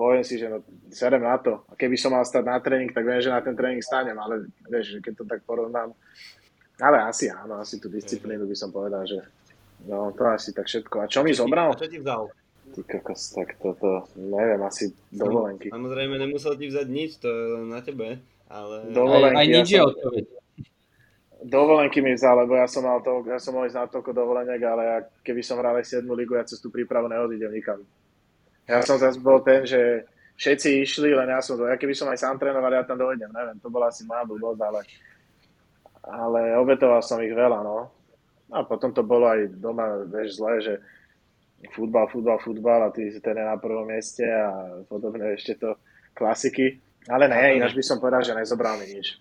poviem si, že no, serem na to. A keby som mal stať na tréning, tak viem, že na ten tréning stanem, ale vieš, keď to tak porovnám, ale asi áno, asi tú disciplínu by som povedal, že no to asi tak všetko. A čo, mi zobral? Čo ti vzal? Ty kokos, tak toto, neviem, asi dovolenky. Samozrejme, nemusel ti vzať nič, to je na tebe, ale... Dovolenky, aj, aj nič ja je odpoveď. Dovolenky mi vzal, lebo ja som mal to, ja som mal ísť na toľko dovoleniek, ale ja, keby som hral aj 7 ligu, ja cez tú prípravu neodídem nikam. Ja som zase bol ten, že všetci išli, len ja som to, ja keby som aj sám trénoval, ja tam dojdem, neviem, to bola asi moja blbosť, ale, ale obetoval som ich veľa, no. A potom to bolo aj doma, vieš, zle, že futbal, futbal, futbal a ty ten na prvom mieste a podobne ešte to klasiky. Ale ne, ináč by som povedal, že nezobral mi nič.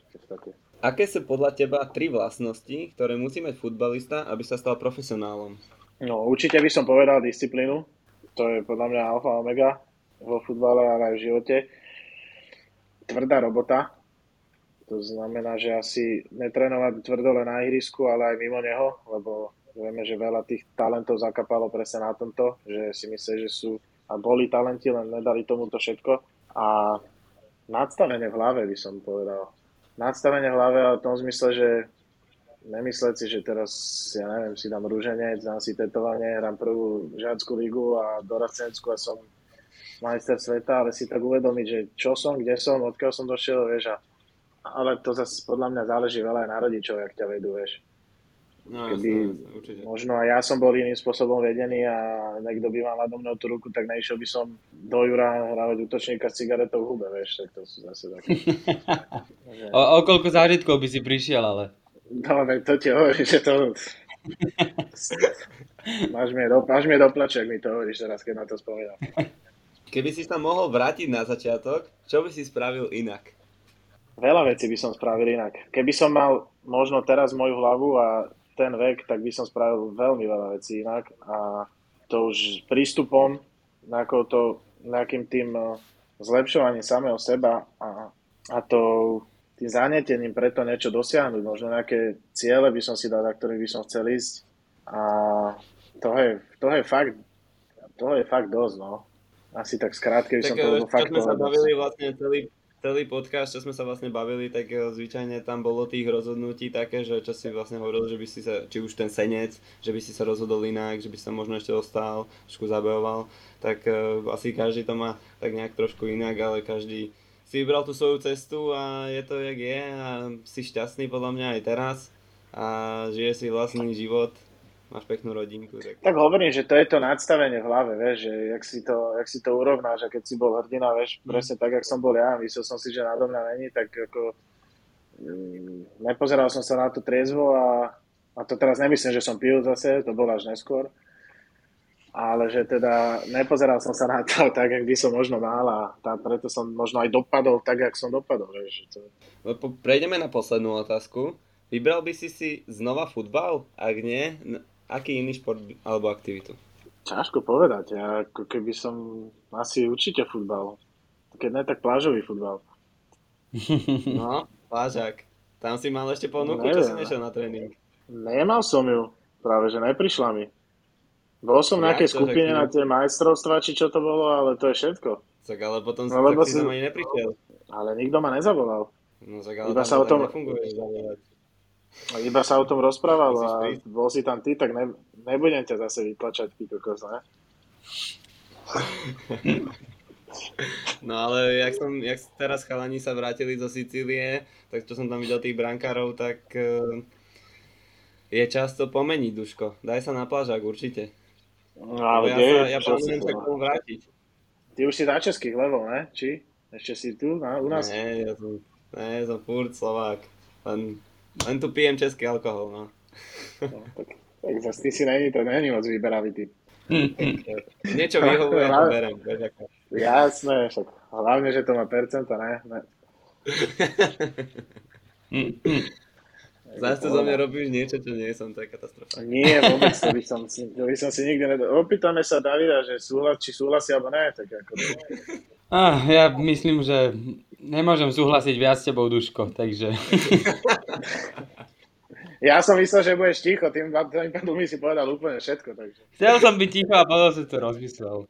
Aké sú podľa teba tri vlastnosti, ktoré musí mať futbalista, aby sa stal profesionálom? No, určite by som povedal disciplínu to je podľa mňa alfa omega vo futbale, ale aj v živote. Tvrdá robota, to znamená, že asi netrénovať tvrdo len na ihrisku, ale aj mimo neho, lebo vieme, že veľa tých talentov zakapalo presne na tomto, že si myslí, že sú a boli talenti, len nedali tomuto všetko. A nadstavenie v hlave by som povedal. Nadstavenie v hlave ale v tom zmysle, že nemysleť si, že teraz, ja neviem, si dám rúženec, dám si tetovanie, hrám prvú žiackú ligu a dorastenskú a som majster sveta, ale si tak uvedomiť, že čo som, kde som, odkiaľ som došiel, vieš, a, ale to zase podľa mňa záleží veľa aj na rodičov, jak ťa vedú, vieš. No, Keby, jasne, možno aj ja som bol iným spôsobom vedený a niekto by mal nado mnou tú ruku, tak nešiel by som do Jura hrávať útočníka s cigaretou v hube, vieš, tak to sú zase také. o, o koľko zážitkov by si prišiel, ale? No, to ti hovorím, že to... máš, mi do, máš mi do plaček, mi to hovoríš teraz, keď na to spomínam. Keby si sa mohol vrátiť na začiatok, čo by si spravil inak? Veľa vecí by som spravil inak. Keby som mal možno teraz moju hlavu a ten vek, tak by som spravil veľmi veľa vecí inak. A to už prístupom, to, nejakým tým eh, zlepšovaním samého seba a, a to tým zanetením preto niečo dosiahnuť, možno nejaké ciele by som si dal, na ktorých by som chcel ísť. A toho je, toho je fakt, toho je fakt dosť, no. Asi tak skrátke by som to eh, fakt sme sa bavili vlastne celý, celý podcast, čo sme sa vlastne bavili, tak eh, zvyčajne tam bolo tých rozhodnutí také, že čo si vlastne hovoril, že by si sa, či už ten senec, že by si sa rozhodol inak, že by si sa možno ešte ostal, trošku zabehoval, tak uh, asi každý to má tak nejak trošku inak, ale každý si vybral tú svoju cestu a je to, jak je a si šťastný podľa mňa aj teraz a žije si vlastný život, máš peknú rodinku. Tak... tak hovorím, že to je to nadstavenie v hlave, vieš, že jak si to, jak si to urovnáš a keď si bol hrdina, vieš, mm. presne tak, jak som bol ja, myslel som si, že nado mňa není, tak ako mm, nepozeral som sa na to triezvo a, a to teraz nemyslím, že som pil zase, to bolo až neskôr, ale že teda nepozeral som sa na to tak, jak by som možno mal a tá, preto som možno aj dopadol tak, jak som dopadol. Vieš, to... No, prejdeme na poslednú otázku. Vybral by si si znova futbal? Ak nie, aký iný šport alebo aktivitu? Ťažko povedať. Ja ako keby som asi určite futbal. Keď ne, tak plážový futbal. No, plážak. Tam si mal ešte ponuku, čo si nešiel na tréning? Nemal som ju, práve že neprišla mi. Bol som v nejakej skupine na tie majstrovstva, či čo to bolo, ale to je všetko. Tak ale potom no, tak si... ani neprišiel. Ale nikto ma nezavolal. No tak ale iba sa o tom... nefunguje zavolať. Iba sa o tom rozprával a bol si tam ty, tak ne, nebudem ťa zase vytlačať, ty kokos, ne? No ale jak, som, jak teraz chalani sa vrátili zo Sicílie, tak čo som tam videl tých brankárov, tak uh, je čas to pomeniť, Duško. Daj sa na plážak, určite. No, ale ja, sa, ja plánujem sa k tomu vrátiť. Ty už si na českých level, ne? Či? Ešte si tu, na, u nás? Nie, ja som, nie, som furt Slovák. Len, len tu pijem český alkohol, no. no tak, tak zase ty si není, to není moc vyberavý typ. Niečo vyhovuje, to berem. Jasné, však hlavne, že to má percenta, ne? ne. Zase za mňa robíš niečo, čo nie som, to je katastrofa. Nie, vôbec, to by som si, to by som si nikdy nedal. Opýtame sa Davida, že súhlas, či súhlasí alebo ne, tak ako. Ah, ja myslím, že nemôžem súhlasiť viac s tebou, Duško, takže... Ja som myslel, že budeš ticho, tým pádom mi si povedal úplne všetko. Takže. Chcel som byť ticho a potom som to rozmyslel.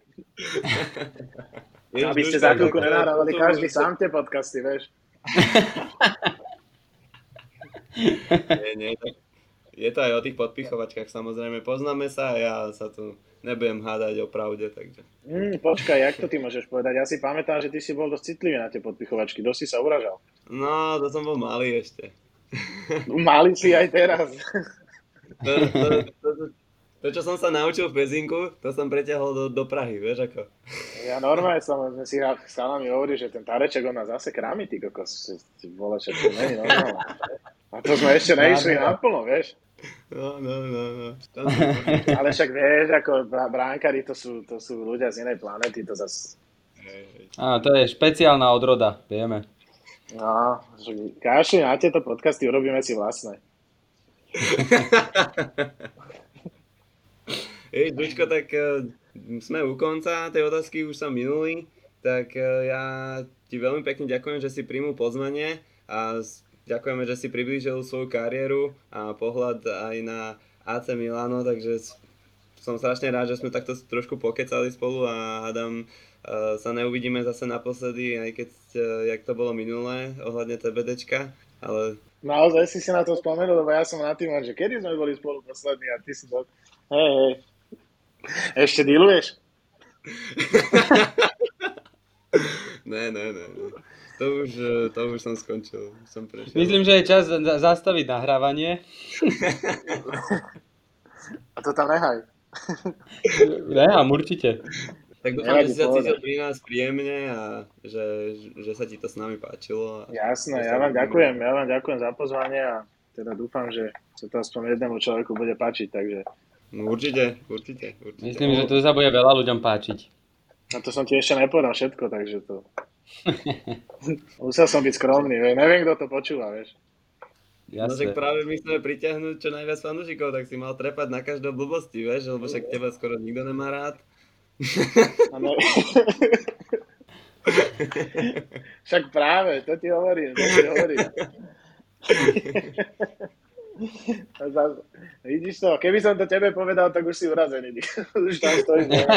Aby ste za chvíľku nenahrávali každý sám tie podcasty, vieš. nie, nie, je to aj o tých podpichovačkách, samozrejme. Poznáme sa a ja sa tu nebudem hádať o pravde, takže... Mm, počkaj, jak to ty môžeš povedať? Ja si pamätám, že ty si bol dosť citlivý na tie podpichovačky, dosť si sa uražal. No, to som bol malý ešte. Mali si aj teraz. To, to, to, to, čo som sa naučil v Pezinku, to som preťahol do, do Prahy, vieš ako. Ja normálne som, sme si s chalami hovorili, že ten Tareček on nás zase krámi, ty kokos, vole, čo to není normálne. A to sme ešte neišli naplno, vieš. No, no, no, no. Ale však vieš, ako bránkári to sú, to sú ľudia z inej planety, to zase... Á, to je špeciálna odroda, vieme. No, kašli na tieto podcasty, urobíme si vlastné. Hej, Dučko, tak uh, sme u konca tej otázky, už som minulý, tak uh, ja ti veľmi pekne ďakujem, že si príjmu pozvanie a ďakujeme, že si priblížil svoju kariéru a pohľad aj na AC Milano, takže som strašne rád, že sme takto trošku pokecali spolu a hádam, uh, sa neuvidíme zase naposledy, aj keď, uh, jak to bolo minulé, ohľadne TBDčka, ale... Naozaj si si na to spomenul, lebo ja som na tým, že kedy sme boli spolu poslední a ty si to... Hej, hej. Ešte dealuješ? ne, ne, ne. To už, eh, to už som skončil. Som prešiel. Myslím, že je čas zastaviť nahrávanie. a to tam nehaj. Nehám, určite. Tak dúfam, že si sa cítil pri nás príjemne a že, že sa ti to s nami páčilo. Jasné, ja vám ďakujem, ja vám ďakujem za pozvanie a teda dúfam, že sa to aspoň jednému človeku bude páčiť, takže... No určite, určite, určite. Myslím, že to sa bude veľa ľuďom páčiť. No to som ti ešte nepovedal všetko, takže to... Musel som byť skromný, neviem, kto to počúva, vieš. Jasne. No však práve my chceme pritiahnuť čo najviac fanúšikov, tak si mal trepať na každom blbosti, vieš, lebo však teba skoro nikto nemá rád. Ano. však práve, to ti hovorím, to ti hovorím. Vidíš to, keby som to tebe povedal, tak už si urazený. už tam stojíš.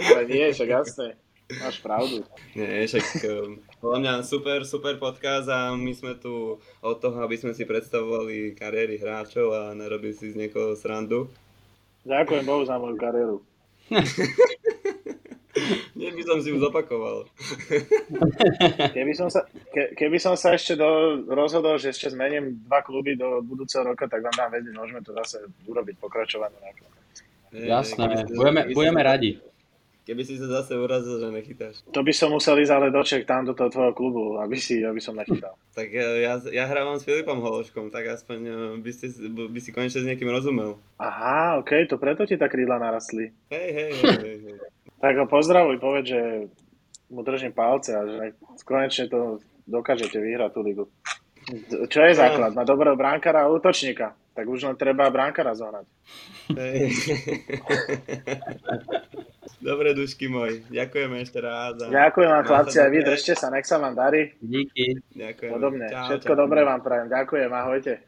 Ale nie, však jasné. Máš pravdu. Nie, však um, podľa mňa super, super podcast a my sme tu od toho, aby sme si predstavovali kariéry hráčov a nerobili si z niekoho srandu. Ďakujem Bohu za moju kariéru. Nie by som si ju zopakoval. Keby som sa, ke, keby som sa ešte do, rozhodol, že ešte zmením dva kluby do budúceho roka, tak vám dám vedieť, môžeme to zase urobiť, pokračovanie. Jasné, budeme, budeme radi. Keby si sa zase urazil, že nechytáš. To by som musel ísť ale doček tam do toho tvojho klubu, aby, si, aby som nechytal. tak ja, ja hrávam s Filipom Hološkom, tak aspoň eh, by, si, by si konečne s niekým rozumel. Aha, okay, to preto ti tá krídla narastli. Hej, hej, hej, hej. hej. tak ho pozdravuj, povedz, že mu držím palce a že konečne to dokážete vyhrať tú ligu. Čo je základ? Má dobrého bránkara a útočníka. Tak už len treba bránkara zohnať. Dobre, dušky môj. Ďakujeme ešte raz. A... Ďakujem vám, chlapci, aj vy. Držte sa, nech sa vám darí. Díky. Ďakujem. Podobne. Čau, Všetko čau. dobré vám prajem. Ďakujem, ahojte.